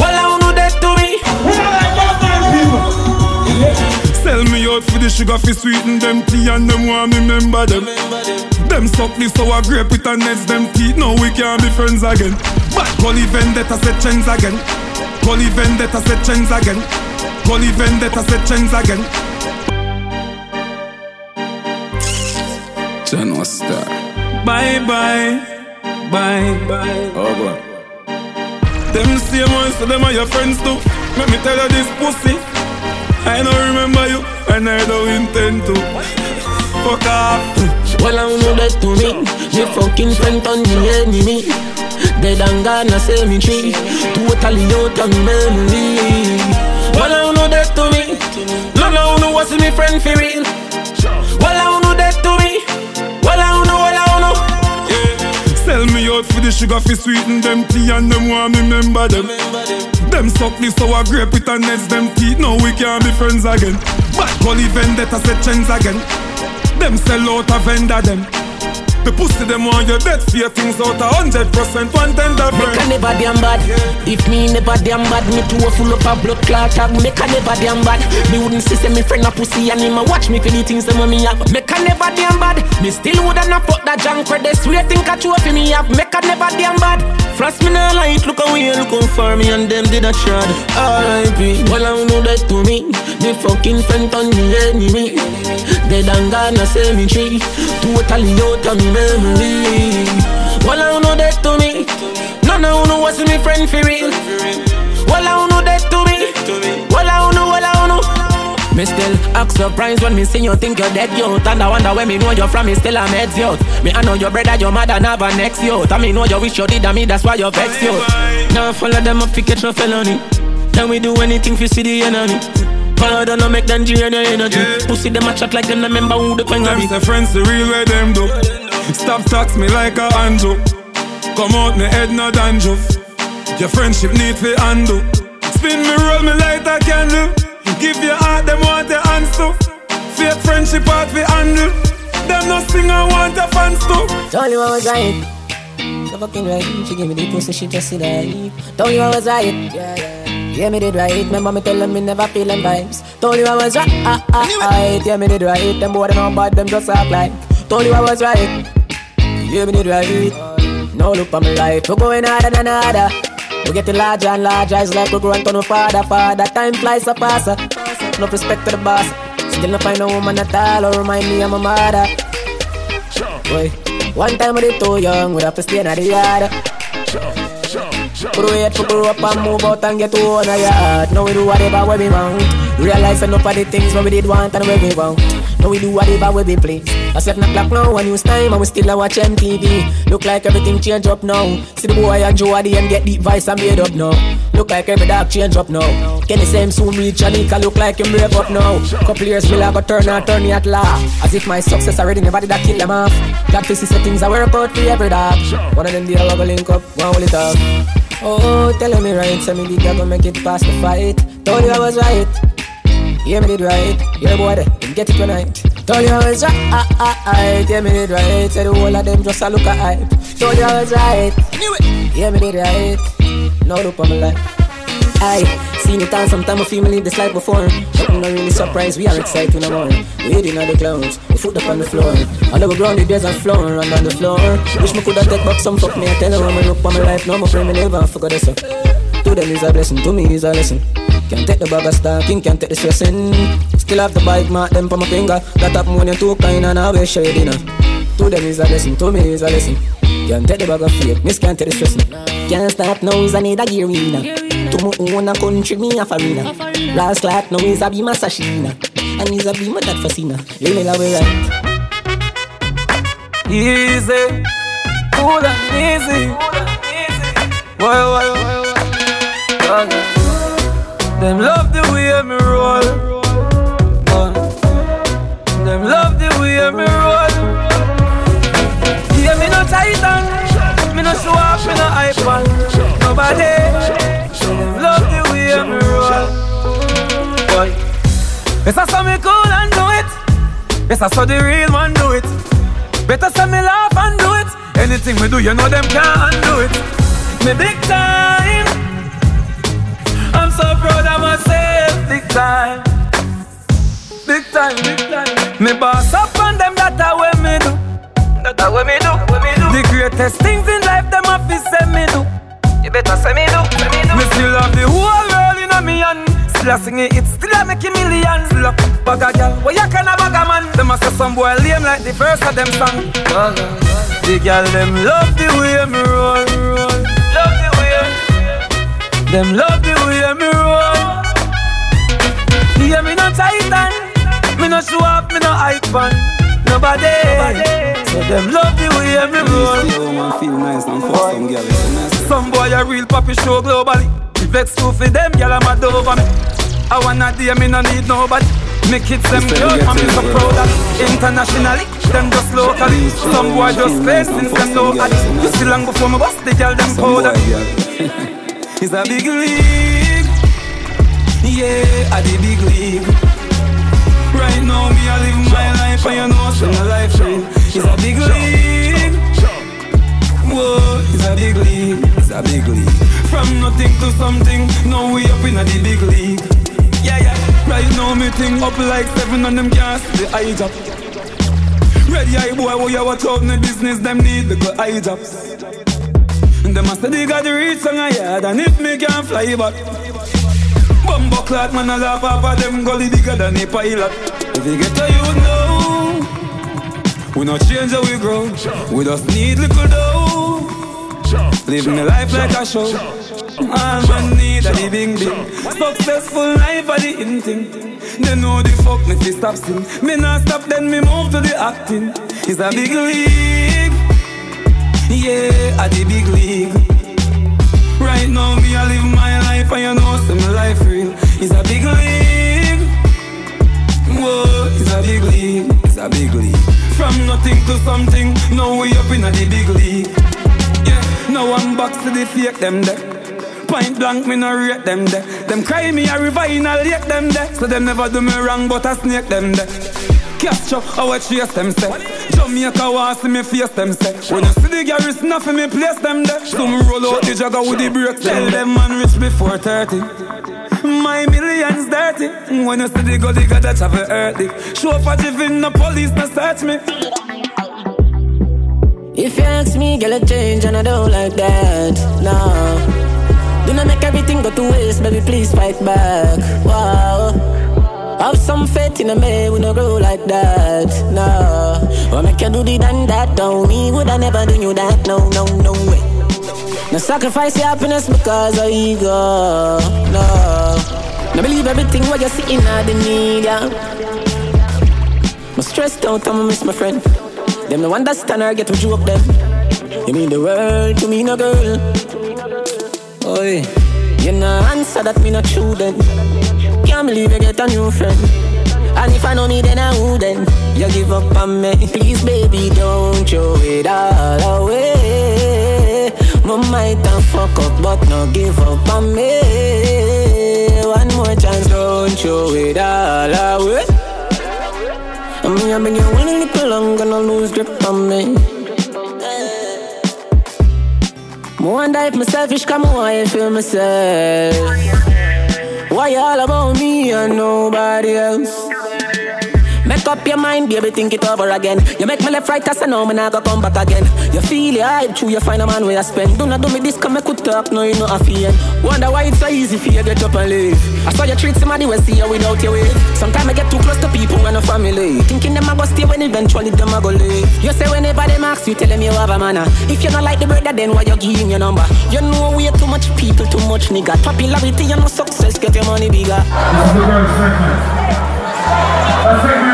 [SPEAKER 2] Well, I know that to me.
[SPEAKER 3] Sell me out for the sugar fi sweeten them tea and them want me remember them. Them suck the sour grape with a nets them teeth. Now we can't be friends again. But Gully Vendetta said chains again. Gully Vendetta said chains again. Gully Vendetta said chains again.
[SPEAKER 5] General Star.
[SPEAKER 3] Bye bye. Bye.
[SPEAKER 5] Bye. Oh, boy.
[SPEAKER 3] Them same ones, so them are your friends too. Let me tell you this pussy. I don't remember you, and I don't intend to. Fuck off.
[SPEAKER 8] Well, I know that to me. Me fucking friend on the enemy. Dead and gone a cemetery. Totally out of memory. Well, I know that to me. No, no, no, what's me friend for real? Well, I know that to me. Well, I know, well, I know.
[SPEAKER 3] Sell me out for the sugar fi sweeten them tea and them want me remember them. Them suck the sour grape with a nets them teeth. Now we can't be friends again. Bad gully vendetta set trends again. Them sell out a vendor them. The pussy them want your dead fear. Things out a hundred percent one tender
[SPEAKER 8] Make a never damn bad. If me never damn bad Me too full up a blood clot. Tag Make a never damn bad. Me wouldn't see say me friend a pussy And him a watch me for the things them me have. Make a never damn bad. Me still woulda not fuck that junk for this Sweet think a trophy me have. Make a never damn bad. Frost me not like Look away look how far me and them did a trod R.I.P. Well I know that to me Me fucking friend on the enemy. Dead and gone a cemetery. Totally out of me memory. Well, I know that to me. No, no, no, what's me friend for real? Well, I know that to me. Well, I know, well, I know. Me still act surprised when me see you think you're dead, yo. And I wonder where me know you're from, me still a meds, yo. Me I know your brother, your mother never next, yo. And me know you wish you did a me, that's why you're vexed, yo. Now follow them up, fi catch no felony. Then we do anything for see the enemy. Follow them, no make them drain your energy. Pussy them a chat like them, remember who the queen
[SPEAKER 3] Them say friends, the real way them do. Stop tax me like a handle. Come out me head no dandruff. Your friendship need to handle. Spin me roll me light a candle. Give your heart them want your hands to. Fake friendship hard fi handle. Them no sing I want a fans to.
[SPEAKER 2] Told you I was right. So fucking right. She gave me the pussy, she just said I. Told you I was right. Yeah, yeah. Yeah, me did right. Remember me tell them me never feeling vibes. Told you I was right. Right. Yeah, me did right. Them boy they know bad, them just act like. Told you I was right. Yeah, me did right. No look on my life. We're going harder than harder. We getting larger and larger. It's like we're growing to no father, father. Time flies so fast. No respect to the boss. Still not find a woman at all or remind me of my mother. Boy, one time we did too young, we'd have to stay in the yard. Put wait for grow up and move out and get to own a yard. Now we do whatever we want. Realize enough of the things what we did want and where we want. Now we do whatever we be please. I seven o'clock now, a news time, and we still a watch MTV. Look like everything change up now. See the boy and at the end get deep voice and made up now. Look like every dog change up now. Can the same soon reach Anika look like him brave up now. Couple years will I go turn and turn at law. As if my success already nobody that kill them off. God to see things I work out for every dog. One of them deal I go link up, one will it up. Oh, telling me right, so me did never make it past the fight. Told you I was right. Yeah, me did right. Yeah, boy, they get it tonight. Told you I was right. Ah, ah, ah, yeah, me did right. Said the whole of them just a look at hype. Told you I was right. Knew it. Yeah, me did right. No look on my life. I seen it on sometime I feel me live this life before. But I'm not really surprised, we are excited no more. We hiding on the clouds, we foot up on the floor. Under the ground, the desert floor, and on the floor. Wish me coulda take back some fuck me, I tell her I'm up on my life, no more pray me never forget this. To them is a blessing, to me is a lesson. Can't take the bag of stocking, can't take the stressing. Still have the bike mark them for my finger. Got up money too kind and I wish I dinner. To them is a blessing, to me is a lesson. Can't take the bag of fake, miss can't take the stressing. Can't stop now, is I need a gear winner. To my own a country, me a farina. Last clock now is a be my sashina. And is a be my dad fascina. Lily la way right.
[SPEAKER 3] Easy, cool and easy. Why, why, why, why? Them love the way me roll. Uh, them love the way me roll. Yeah, me no titan. Me no show off, me no hype on. Nobody. Them love the way me roll. Boy. Yes, I saw me cool and do it. Yes, I saw the real man do it. Better say me laugh and do it. Anything we do, you know them can't undo it. Me big time. I'm so proud. Big time. Big time, big time. Me boss up on them, that a way me do. That a way me do, way me do. The greatest things in life, them office say me do. You better say me do, say me do. Me still have the whole world in a me hand.
[SPEAKER 5] Still a sing it, still a make millions. Look, bag a girl, where you can a bag a man? Them a say some boy lame like the first of them song. The girl them love the way me roll, roll. Love the way. Them love the way me roll. Yeah, me no titan, me no show up, me no hype on. Nobody. Nobody. So them love the way me roll.
[SPEAKER 3] man feel nice and fuck some girl. Nice.
[SPEAKER 5] Some boy a real poppy show globally. Vex too for them, girl I'm mad over me. I wanna dear me no need nobody. Me kids them cute, I'm so proud of Internationally, them just locally Some boy just play since them know You still long before me bust the girl them powder
[SPEAKER 3] It's a big league Yeah, at the big league Right now me I live my life and you know so my life real It's a big league. Whoa, it's a big league, it's a big league. From nothing to something, now we up in a the big league. Yeah, yeah, right now me thing up like seven on them gas, the eye drop. Ready eye boy, what you watch out in the business, them need the good eye drops And them a say they got the reach on a yard And if me can't fly back Bumbo clot man a laugh off of them gully bigger than a pilot. If you get to you know We not change how we grow. We just need little dough. Live my life like a show. All man need a the bing Successful life are the in thing. They know the fuck me fi stop sing Me not stop then me move to the acting. It's a big league. Yeah, a the big league Right now me I live my life and you know say my life real It's a big league Whoa, it's a big league It's a big league From nothing to something Now we up in a the big league Yeah, now I'm back to the fake them there Point blank, me no rate them there. Them cry me a river in a lake them there. So them never do me wrong, but I snake them there. I chase them say. Jamaica want see me face them say. When you see the garrison enough me place them there. Some roll out the jagger with the brake. Tell them man rich before 30. My millions dirty. When you see the gully, got that have a earthy. Show up a jiffin, the police no search me.
[SPEAKER 2] If you ask me, girl, I change and I don't like that. No. Do not make everything go to waste, baby, please fight back. Wow. Have some faith in a man, we no grow like that. No. Or make you do the done that, don't me. Would I never do you that? No, no, no way. No sacrifice your happiness because of ego. No. No believe everything what you're seeing in the media. I'm stressed out, I'm miss my friend. Them no understand or get to joke them. You mean the world to me, no girl. Oi, you no answer that me not true then. Believe you get a new friend. And if I know me, then I wouldn't. You give up on me, please, baby, don't throw it all away. We might have fuck up, but no give up on me. One more chance, don't throw it all away. I mean, I've been going a little long, gonna lose grip on me. I wonder if my selfish come I feel myself. Why all about me and nobody else? Up your mind, baby, think it over again. You make me left right, I know me not go come back again. You feel it hype, true, you find a man where I spend. Do not do me this, come make we talk, no, you know I feel. Wonder why it's so easy for you to get up and leave. I saw you treat somebody when see you without your wave. Sometimes I get too close to people and a family. Thinking them I go stay when eventually them I go leave. You say whenever they ask you, tell them you have a manner. Ah. If you don't like the brother, then why you give him your number? You know we are too much people, too much nigga. Popularity, you know success, get your money bigger.
[SPEAKER 12] A segment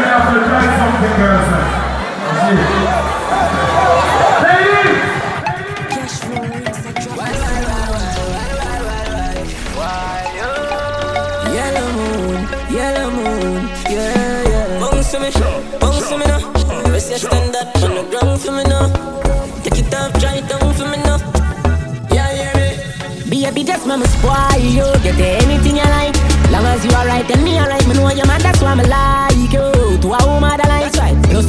[SPEAKER 2] Baby, just mama spoil you. Get anything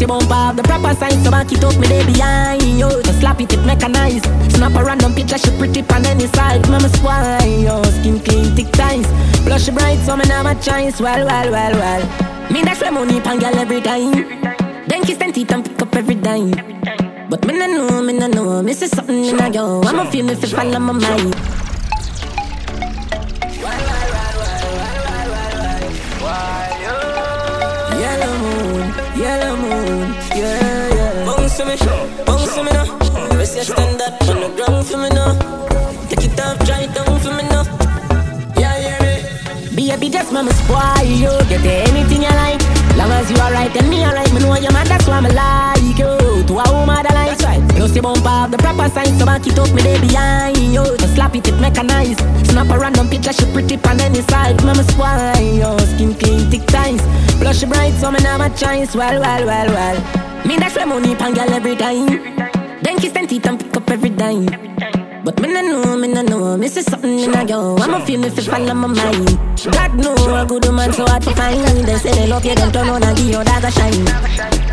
[SPEAKER 2] your bumper. Have the proper size So back it up, me day behind. Yo Just slap it, it mechanized Snap a random picture, she pretty on any side Mama swine, yo Skin clean, thick thighs, Blush bright, so me never a Well, well, well, well. Me dash my money pan girl every time. Then kiss and teeth and pick up every dime. But me no know, me no know. Me see something in a yo. I'ma feel me fi on my mind. Yellow moon, yellow moon mind.
[SPEAKER 13] baby. Bounce for me now. The rest you stand up on the ground for me now. Take it off, dry it down for me now. Yeah, yeah, me.
[SPEAKER 2] Baby, just mama spoil you. Get anything you like. Long as you alright and me alright, me know you're mad, that's why me like you. To a woman that like. That's right. Plus you bump up the proper sign, so back it up me there behind you. Just slap it, it mechanized. Snap a random picture, she pretty on any side. Mama spoil you. Skin clean, thick ties. Blush bright, so me never choice. Well, well, well, well. Me dash my money pan girl every time. Then kiss and teeth and pick up every dime. But me no know, me no know, me see something in a yo. I'ma feel me fi fall on my mind. God know a good woman so hard to find. They say they love you, then turn on and give your dog a shine.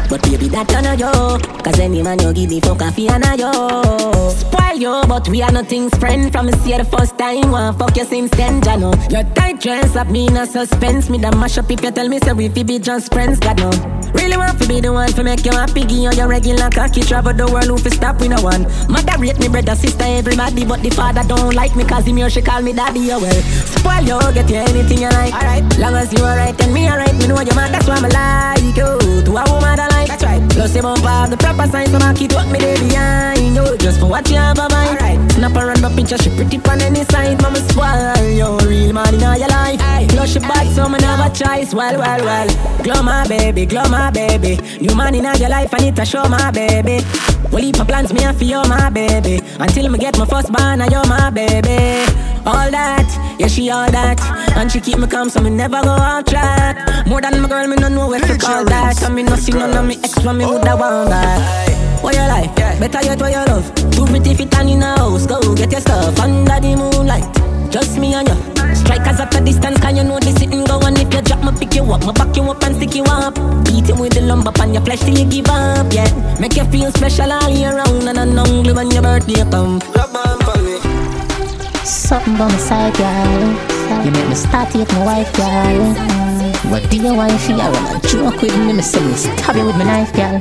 [SPEAKER 2] But baby, that a yo. Cause any man you give the fuck a and a yo. Spoil yo, but we are nothing's friend. From me see the first time, one fuck you since then, ya know. Your tight dress up me in a suspense. Me da mash up if you tell me say we fi be just friends, God know. Really want to be the one to make you happy, give you your regular cocky Travel the world, who fi stop we no one Mother rate me, brother, sister, everybody But the father don't like me, cause him here, she call me daddy, oh well. Spoil you, get you anything you like. Alright, long as you alright and me alright Me know what you man, that's why me like you. To a woman that like, that's right. Plus you bump up the proper sign, so I keep what me there behind you. Just for what you have a mind. Alright, snap around my picture, she pretty on any side Mama spoil you, real man in all your life. Plus she bad, so me never choice. Well, well, well. Glow my baby, glow my baby. New man in all your life, I need to show my baby. Well, if my plans, me, I feel my baby. Until me get my first born, you my baby. All that, yeah, she all that. And she keep me calm, so me never go off track. More than my girl, me no know where to call that. And me no see none of me ex when me woulda oh. want back. What you like? Better yet, what you love? Too pretty fit and in a house. Go get your stuff under the moonlight. Just me and you. Strikers at a distance, can you know this sitting go and if you drop me pick you up, me back you up and stick you up. Beat him with the lumber on your flesh till you give up, yeah. Make you feel special all year round and an ugly when your birthday come.
[SPEAKER 13] Rub on for.
[SPEAKER 14] Something by my side, girl. You make me start to hate my wife, girl. What do you want for you? When I joke with me, me say me stab you with my knife, girl.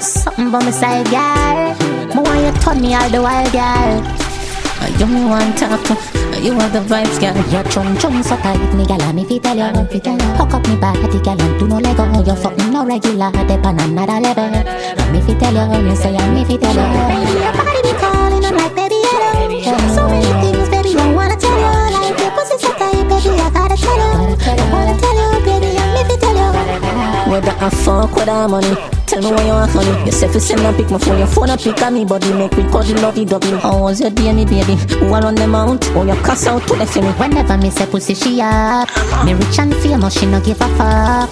[SPEAKER 14] Something by my side, girl. Me want you turn me all the while, girl. You want talk to You have the vibes, girl. Your chum chum so tight, me gal Me fi tell you, fi tell you Hook up me body, gal And do no lego You fucking no regular Dep on another level. Me fi tell you Me say me fi tell you Your body be calling I'm like, baby, hello So many things, baby I wanna tell you Like your pussy so tight, baby I gotta tell you I wanna tell you,
[SPEAKER 2] Whether I fuck with that money. Tell me where you want honey You say fi send a pick my phone Your phone a pick on me body Make me cuddle lovey dovey. How was your day me baby? Who all on the mount Oh you cuss out to the me
[SPEAKER 14] Whenever me say pussy she up. Me rich and famous she no give a fuck.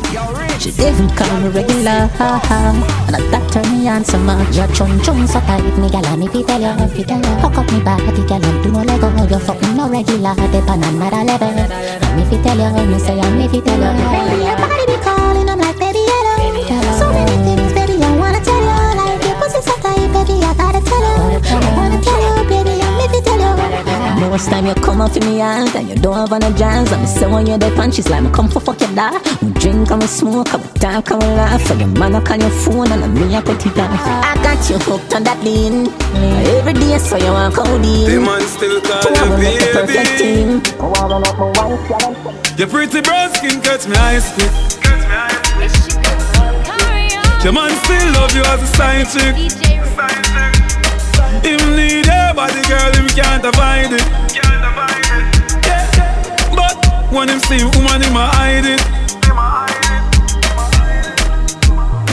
[SPEAKER 14] She even call me regular And that turn me on so much Your chum chum so tight me gal And if you tell you if you tell you Hook up me body gal And do no lego. You fucking no regular Dep on another level And if you tell you Me say and if you tell you
[SPEAKER 2] Most time you come off in me hand and you don't have no jams. And me say when you're there punches like me come for fuck your dad. We drink and we smoke and we talk and we laugh. And your man knock on your phone and I me I cut it off. I got you hooked on that lean. Every day so you want codeine.
[SPEAKER 3] The man still call
[SPEAKER 2] So I
[SPEAKER 3] you
[SPEAKER 2] will make the perfect
[SPEAKER 3] baby.
[SPEAKER 2] team. I wanna make my wife, yeah.
[SPEAKER 3] Your pretty brown skin catch me ice quick. Your man still love you as a side chick. Him need your body, girl, him can't avoid it. Yeah. But when him see woman, him a hide it.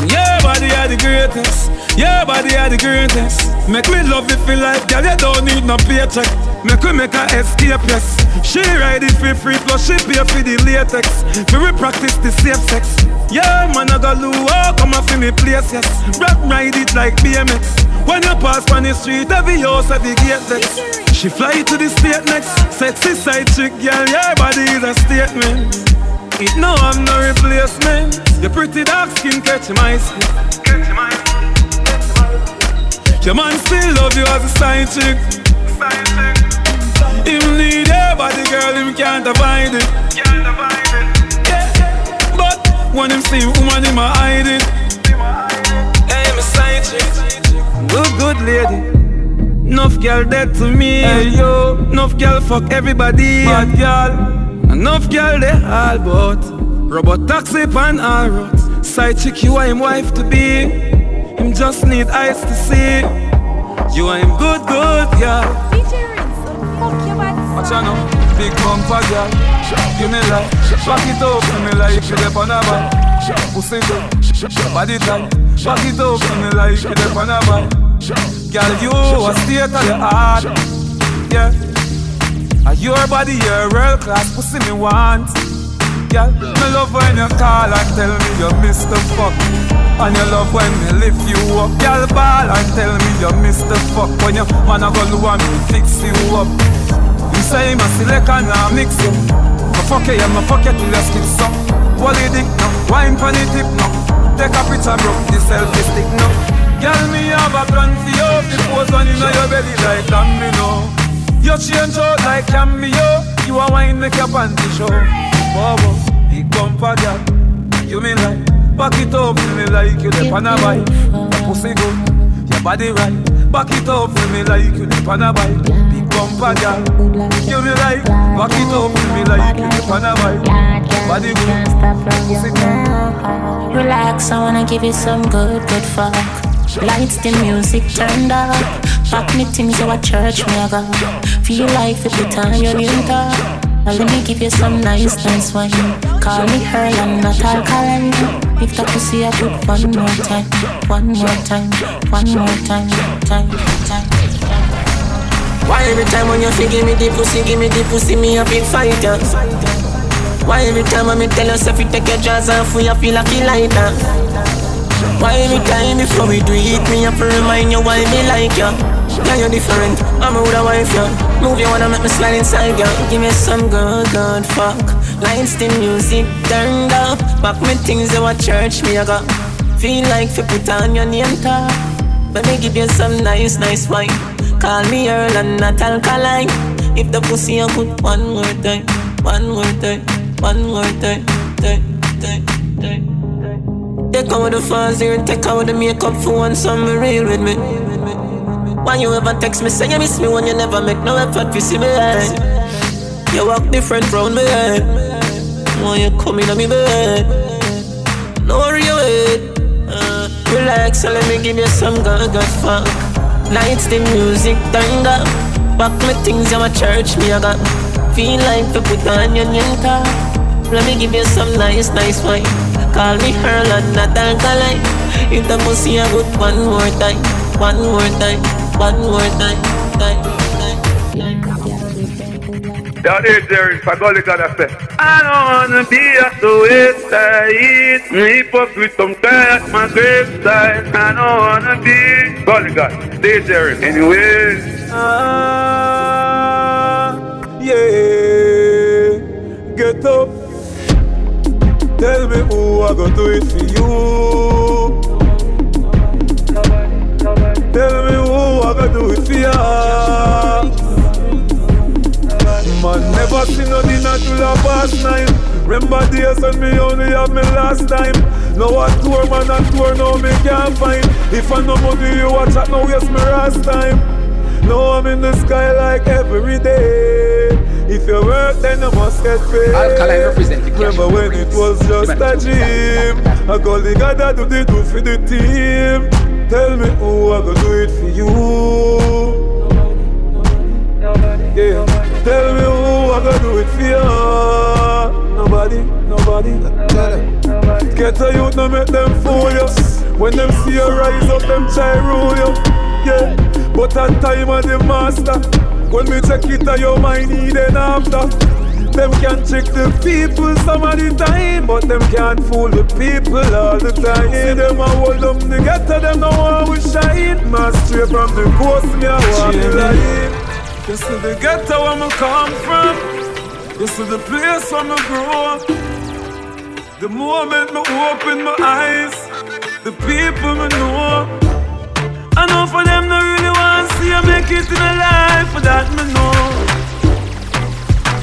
[SPEAKER 3] Your body are the greatest. Your body are the greatest. Make me love you feel like, girl, you don't need no paycheck. Make we make her escape, yes. She ride it for free, plus she pay for the latex. For we practice the safe sex. Yeah, man, I got luau, come and feel me place, yes. Rock ride it like BMX. When you pass on the street, every house, every gate next. She fly to the state next. Sexy side chick, girl, your body is a statement. It no, I'm no replacement. Your pretty dark skin catch my skin. Your man still love you as a side chick. Him need your body, girl, him can't avoid it. Yeah. But when him see woman, him a hide it. Hey, my side chick. Good, good lady. Enough girl dead to me. Hey, yo. Enough girl fuck everybody. Bad girl. Enough girl they all but Robot taxi pan all roads Side chick you are him wife to be Him just need eyes to see. You ain't good, good, yeah. Watch out now, big bumper girl. Give me life, back it up to me like you dep on a bike. Pussy good, body tight. Back it up to me like you dep on a bike. Girl, you a state of the art, yeah. And Your body, your world class pussy me want. Girl, me love when you call and tell me you Mr. Fuck. And you love when me lift you up. Girl, ball and tell me you Mr. Fuck. When you wanna go low and me fix you up. You say me select and I mix you. Me fuck you, yeah, me fuck you till your skin suck. Wally dick no, wine pon the tip no. Take a picture, bro, the selfie stick no. Girl, me have a plan for you. The pose on your belly like that, me know. You change out like cameo. You a wine make your panty show. Bobo, big bumper girl. You mean like back it up me like you the bike. Your pussy good, your body right. Back it up for me like you the. Big bumper girl. You mean like back it up for me the on a bike. Body good, pussy good.
[SPEAKER 14] Relax, I wanna give you some good, good fuck. Lights, the music turned up. Pack me things, you a church, me a go. Feel like the time you need up. Now let me give you some nice, nice wine. Call me her and not Alkaline. If that pussy I put one more time, one more time, one more time, time, time.
[SPEAKER 2] Why every time when you feel give me the pussy, give me the pussy, me a big fighter? Why every time when me tell yourself you take your jaws off, you feel like you lighter? Why every time before we do it, me have to remind you why me like you? Yeah, you're different. I'm a with a wife, yeah. Move you wanna make me slide inside, yeah. Give me some good, good fuck. Lights, the music turned up. Back me things you a church, me I got. Feel like to put on your name tag. Let me give you some nice, nice wine. Call me Earl and not Alkaline. If the pussy you put one more time, one more time, one more time, time, time, time. Take out the fuzz here, take out the makeup for one summer real with me. Why you ever text me say you miss me when you never make no effort to see me? You walk different from me. When you come in on me bed, no worry your. Relax and let me give you some good good. Lights the music turned up. Back me things you a church me I got. Feel like to put on your new top. Let me give you some nice nice wine. Call me and not Alkaline. If the pussy I good one more time, one more time. One more time, time, time,
[SPEAKER 10] is there in Fagoli gotta say. I don't wanna be the wayside. Me hypocrite sometimes my graveside. I don't wanna be. Golly God, stay there anyway.
[SPEAKER 3] Ah, yeah. Get up. Tell me who I gonna do it for you. Tell me who I gonna do it for ya. Never seen no dinner till a past nine. Remember days when me only have me last time. Now a tour man a tour now me can't find. If I no money you watch out now waste me last time. Now I'm in the sky like every day. If you work then you must get paid.
[SPEAKER 1] Alkaline represent the
[SPEAKER 3] Remember when it was just a dream. I call the God that do the do for the team. Tell me who I gonna do it for you. Yeah. Tell me who I gonna do it for you. Nobody, nobody. Get a youth, no make them fool you. When them see you rise up, them try rule you. Yeah. But at time of the master, when me check it, out your mind even after. Them can trick the people some of the time, but them can't fool the people all the time. See them a hold them together, them no one will shine. Man straight from the coast, me a walk the line. This is the ghetto where me come from. This is the place where me grow. The moment me open my eyes, the people me know. I know for them they really want to see I make it in a life, but that me know.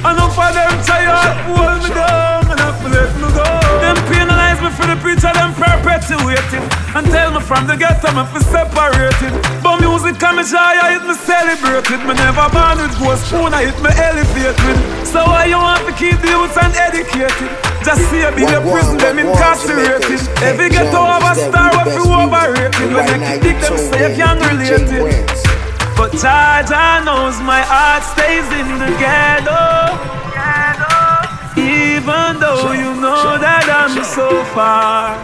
[SPEAKER 3] I know for them tired, hold me down and have to let me go. Them penalize me for the preacher, them perpetuating. And tell me from the ghetto, me for separating. But music and me joy, I hit me celebrated. Me never born with gold spoon, I hit me elevated. So why you want to keep the youth uneducated? Just see a be the prison, them incarcerated. Every ghetto have a star, what you overrated. When they kick them, say you can't relate it. But Jaja knows my heart stays in the ghetto. Even though you know that I'm so far.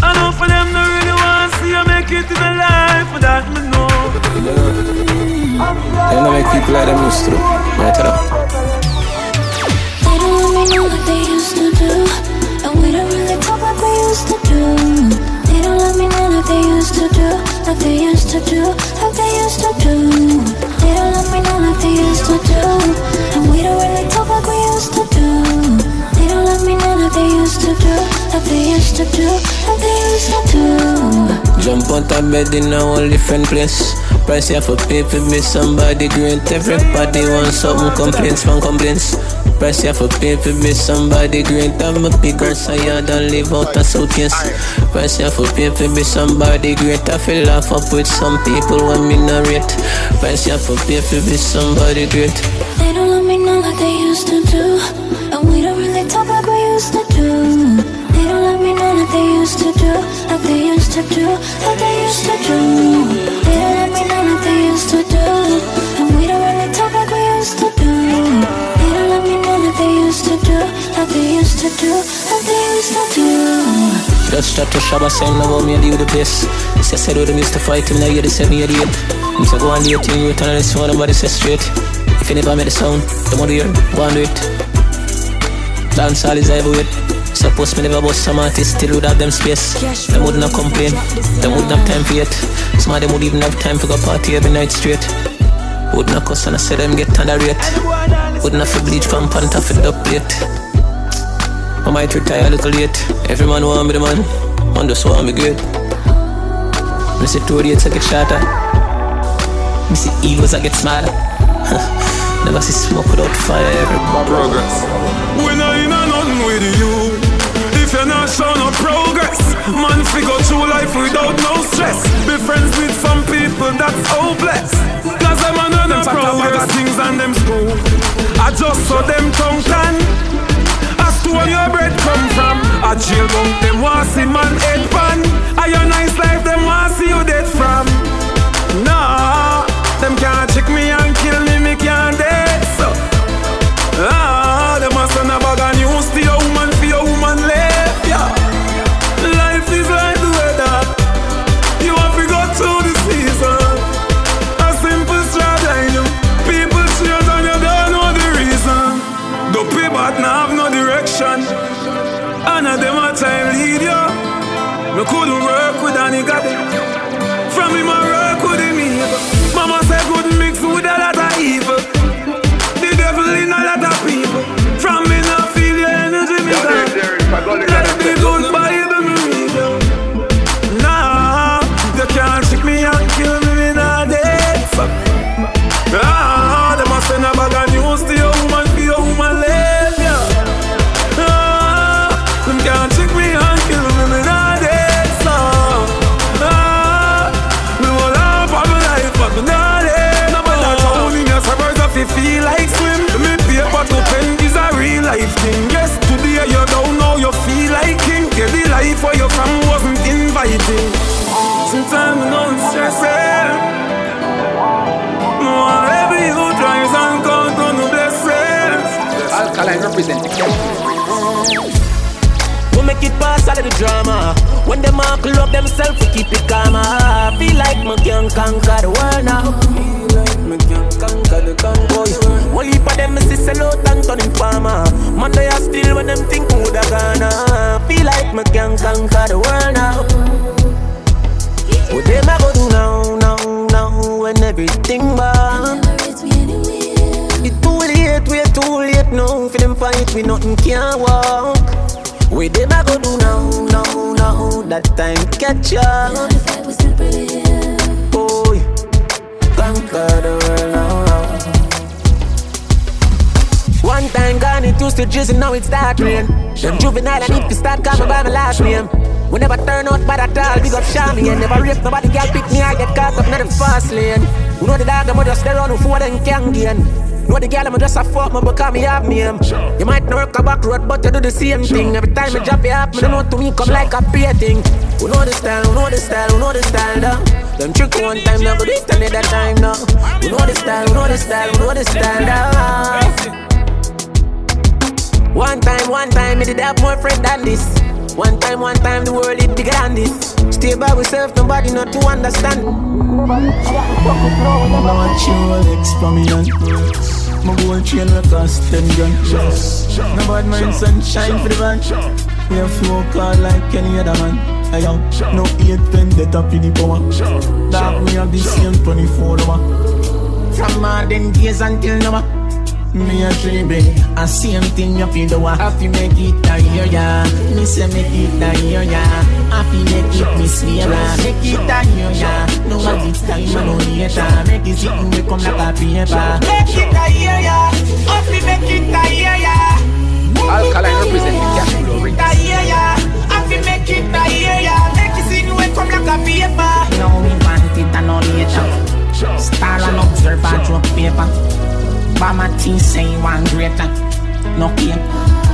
[SPEAKER 3] I know for them, they really want to see you make it in the life, but that me know.
[SPEAKER 2] They don't make people like them used to. Man, tell them.
[SPEAKER 15] They don't let me know like they used to do. And we don't really talk like we used to do. Me know like they used to do. Like they used to do. Like they used to do. They don't let me know like they used to do. And we don't really talk like we used to do. They don't let me know like they used to do. Like they used to do. Like they used to do.
[SPEAKER 2] Jump on top bed in a whole different place. Price you for pay for me somebody great. Everybody wants something complaints, man complaints. Price you for pay for me somebody great. I'm a bigger so you don't live out a suitcase. Price you for pay for me somebody great. I feel laugh up with some people when me narrate. Price you for pay for me somebody great.
[SPEAKER 15] They don't let me know like they used to do. And we don't really talk like we used to do. They don't let me know like they used to do. Like they used to do. Like they used to do. They don't let me know like they used to do. And we don't really talk like we used to do. They don't let me know like they used to do. Like they used to do. Like they used to do.
[SPEAKER 2] Just start to shabba saying about me and leave the place. Say said oh, with them used to fight now you're the 788. Him say go on the 18, you turn on this one, nobody say straight. If you never made the sound, don't want to hear, go on do it. Dance all is everywhere. Suppose me never bust some artists, still would have them space. Them would not complain, them would not have time for it. Some of them would even have time for go party every night straight. Would not cuss and I say them get under rate. Would not for bleach from panta for the plate. I might retire a little late. Every man want me the man, man just want me good. Me see two dates I get shorter. Me see evils I get smarter. Never see smoke without fire. Everybody.
[SPEAKER 3] Progress. We not in a nothing with you. Not showing no progress, man, figure through life without no stress. Be friends with some people that's hopeless. Cause them are not progress things and them school. I just saw them tongue tan. Ask to where your bread come from. I jail bunk them want see man head pan. I your nice life them want see you dead from. Nah, them can't check me and kill me,
[SPEAKER 1] represent the cash.
[SPEAKER 16] We make it pass all of the drama. When them all club themselves, we keep it calm. I feel like me can conquer the world now. Feel like me can conquer the convoy. One heap of them me see sell out and turn farmer. Man they are still when them think who da gonna. Feel like me can conquer the world now. What them a go do now, now, now when everything bad? Late, we too late now. For them fight, we nothing can walk. We them a go do now, now, now. That time catch up. Boy, conquer the world now. One time gone, it used to drizzle, now it's start rain. Them juvenile, I need to start coming by my last name. We never turn out bad at all, big up Shami and never rape nobody, girl pick me, I get caught up in the fast lane. You know the dog, I'm just there on who them can gain.
[SPEAKER 2] Know the girl, I'm just a fuck me because me have me um. You might not work a back road, but you do the same thing. Every time you drop it up, me don't know to me come like a pay thing. Who know the style, who know the style, who know the style, though. Them trick one time, now go this time, that time, now. Who know the style, who know the style, who know the style, though. One time, one time, me did have more friend than this. One time, one time, the world is bigger than this. Stay by myself, nobody not to understand.
[SPEAKER 17] I chill X for me and My gold chain will cost 10 grand. No bad mind sunshine for the van We have flow card like any other man. I am no 8 pen that up in the power. Dog we have the same 24 hour.
[SPEAKER 2] From modern days until now
[SPEAKER 17] me a dream I same thing you feel the wa Happy make it a year ya Me say make it a year ya Happy make it me swear Make it a year ya No one this time I no later Make it sitting we come like a paper.
[SPEAKER 2] Make it a year ya Happy make it a year ya
[SPEAKER 1] Alkaline representing Cashflow Rinse.
[SPEAKER 2] A year ya Happy make it a year ya Make it sitting we come like a paper.
[SPEAKER 17] No we want it and no later. Star and observer drop paper Bama tea say one greater. No cake,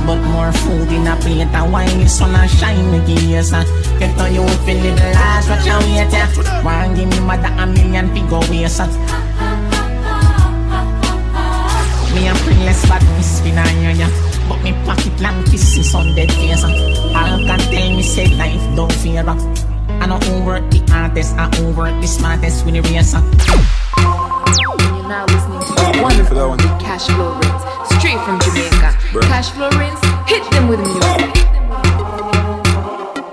[SPEAKER 17] but more food in a plate. And wine the sun and shine me gears. Get on you feel the last what you wait. One give me mother a million figure waste. Me a pretty less bad miss spin on ya. But me pocket long kisses on dead face. All can tell me say life don't fear. I know over the artist, I over the smartest with the racer.
[SPEAKER 18] You're now listening one of the one. Cashflow Rinse, straight from Jamaica. Burn. Cashflow Rinse, oh. hit them with music.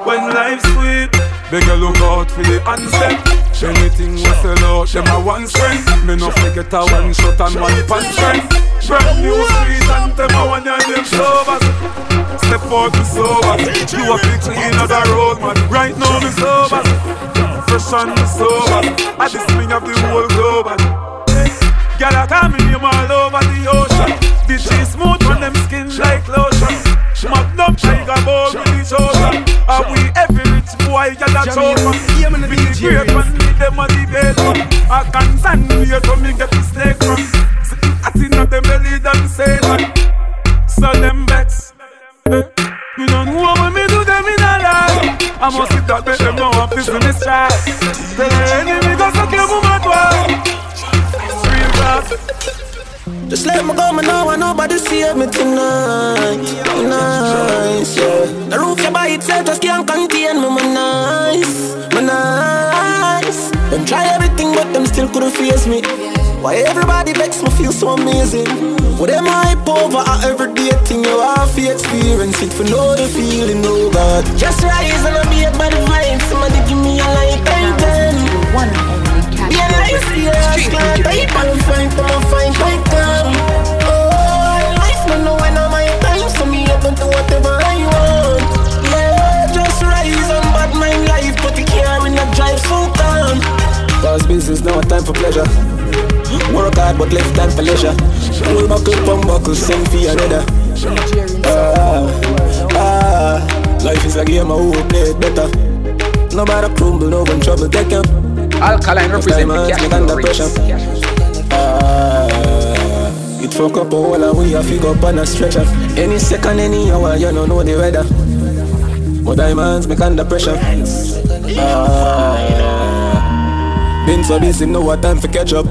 [SPEAKER 3] When life's sweet, beg you look out for the answer. Anything we sell out, them a one strength. Me no forget a one shot and one punch strength. Brand new sweet and them a one and them sobers. Step out to sober. you a clean of the road, man. Right now me sober. Fresh and sober. I just me of the whole globe. Girl, I call me name all over the ocean. The cheese smooth on them skin like lotion. Magnum tiger ball with the shoulder. Are we every rich boy get a choke With the great man, with them a debate I can't stand here so me get the snake from. I see not them belly than say man. So them vex. Eh? You don't know what me do them in a life. I must sit that make them know I'm fixing this try. Tell the enemy go suck your woman
[SPEAKER 2] Just let me go, me know I nobody save me tonight. Nice, yeah. The roof you by itself just can't contain me, my nice, my nice. Them try everything, but them still couldn't face me. Why everybody makes me feel so amazing? For them hype over a everyday thing you have to experience it for know the feeling, oh God. Just rise and I be a bad vibe. Somebody give me a light and ten. Be a yeah, glad I can find them, I find my come. Oh, life no know when my time, so me I can do whatever I want. Yeah, just rise and bad mind life, but the car in the drive so calm. Cause business now time for pleasure. Work hard but left time for leisure. Pull buckle, pump buckle, sing for another. Ah, ah, life is a game, I will play it better. No matter crumble, no one trouble, take up.
[SPEAKER 1] Alkaline represent the cash
[SPEAKER 2] under pressure. Ah, it fuck up all and we a figure up on a stretcher. Any second, any hour, you don't know the weather. But diamonds make under pressure. Ah, been so busy, no what time for catch up.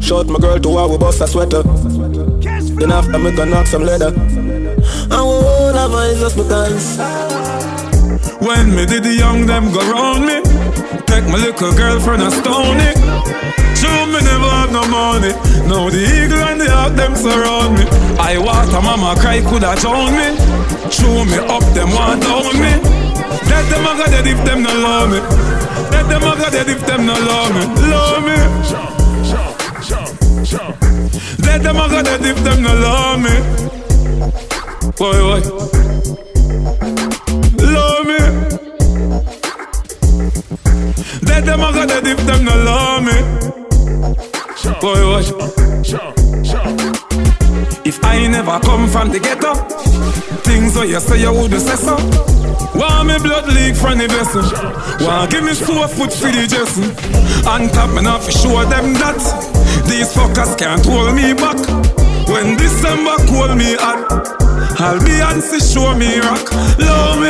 [SPEAKER 2] Short my girl to our bust a sweater. Then after me gonna knock some leather. And we all have eyes just because.
[SPEAKER 3] When me did the young them go round me Take my little girlfriend and stone it. True me never have no money. Now the eagle and the hawk them surround me. I water mama cry coulda drown me. True me up them want down me. Let them a go dead if them no love me. Let them a go dead if them no love me. Love me. Let them a go dead if them no love me. Boy, boy them a go dead if them no love me. Boy, watch. If I never come from the ghetto, things what you say you would say so. Want me blood leak from the vessel? Want give me four foot for the Jason? On top me not for show them that. These fuckers can't hold me back. When December call me hot, I'll be on to show me rock. Love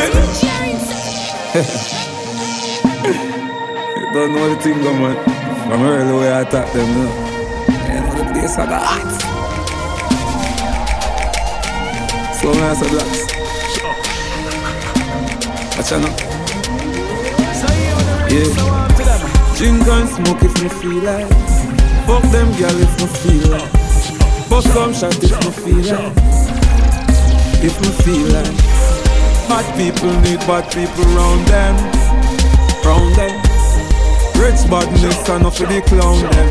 [SPEAKER 3] me. don't know the thing, man. From early way I attack them, you know. You know the place I got hot. So nice, blacks. Watch out now. Yeah. Drink and smoke if me feel like. Fuck them girl if me feel like. Bust some shot if me feel like. If me feel like. Bad people need bad people round them. Round them. Rich badness enough for the clown them.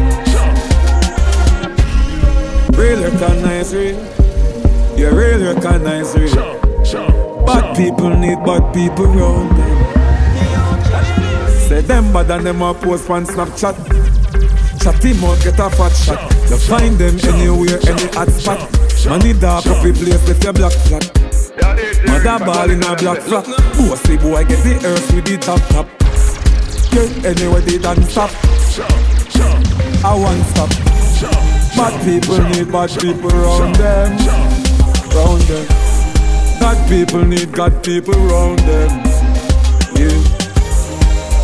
[SPEAKER 3] Real recognize real. You real recognize real. Bad people need bad people round them. Say them bad and them a post on Snapchat. Chatty mouth get a fat shot. You find them anywhere, any hot spot. Money dark up the place if you black flat. Mother ball in a black flat. Bossy boy get the earth with the top top. Get anywhere they don't stop. I want stop. Bad people need bad people round them. Round them. God people need God people round them. Yeah.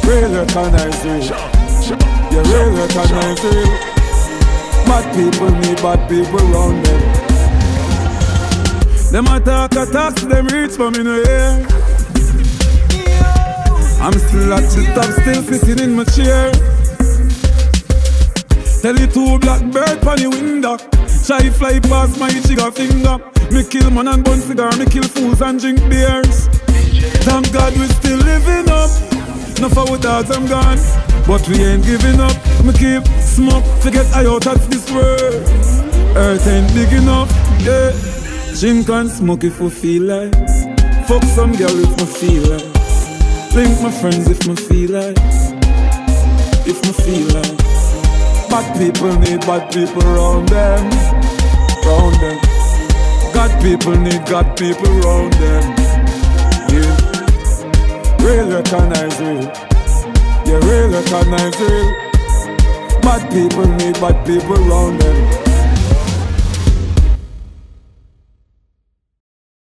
[SPEAKER 3] Real recognize real. Yeah, real recognize real. Bad people need bad people round them. Them attack attacks, them reach for me no air. I'm still at the top, still sitting in my chair. Tell you two blackbird on the window. Try fly past my trigger finger. Me kill man and bun cigar, me kill fools and drink beers. Thank God we still living up. No for our dogs, I'm gone. But we ain't giving up. Me keep smoke to get I out of this world. Earth ain't big enough, yeah. Drink and smoke if we feel like. Fuck some girl if me feel like. Link my friends if me feel like. If me feel like. Bad people need bad people round them. Round them. God people need God people round them. Yeah. Real recognize real. Yeah, real recognize real. Bad people need bad people round them.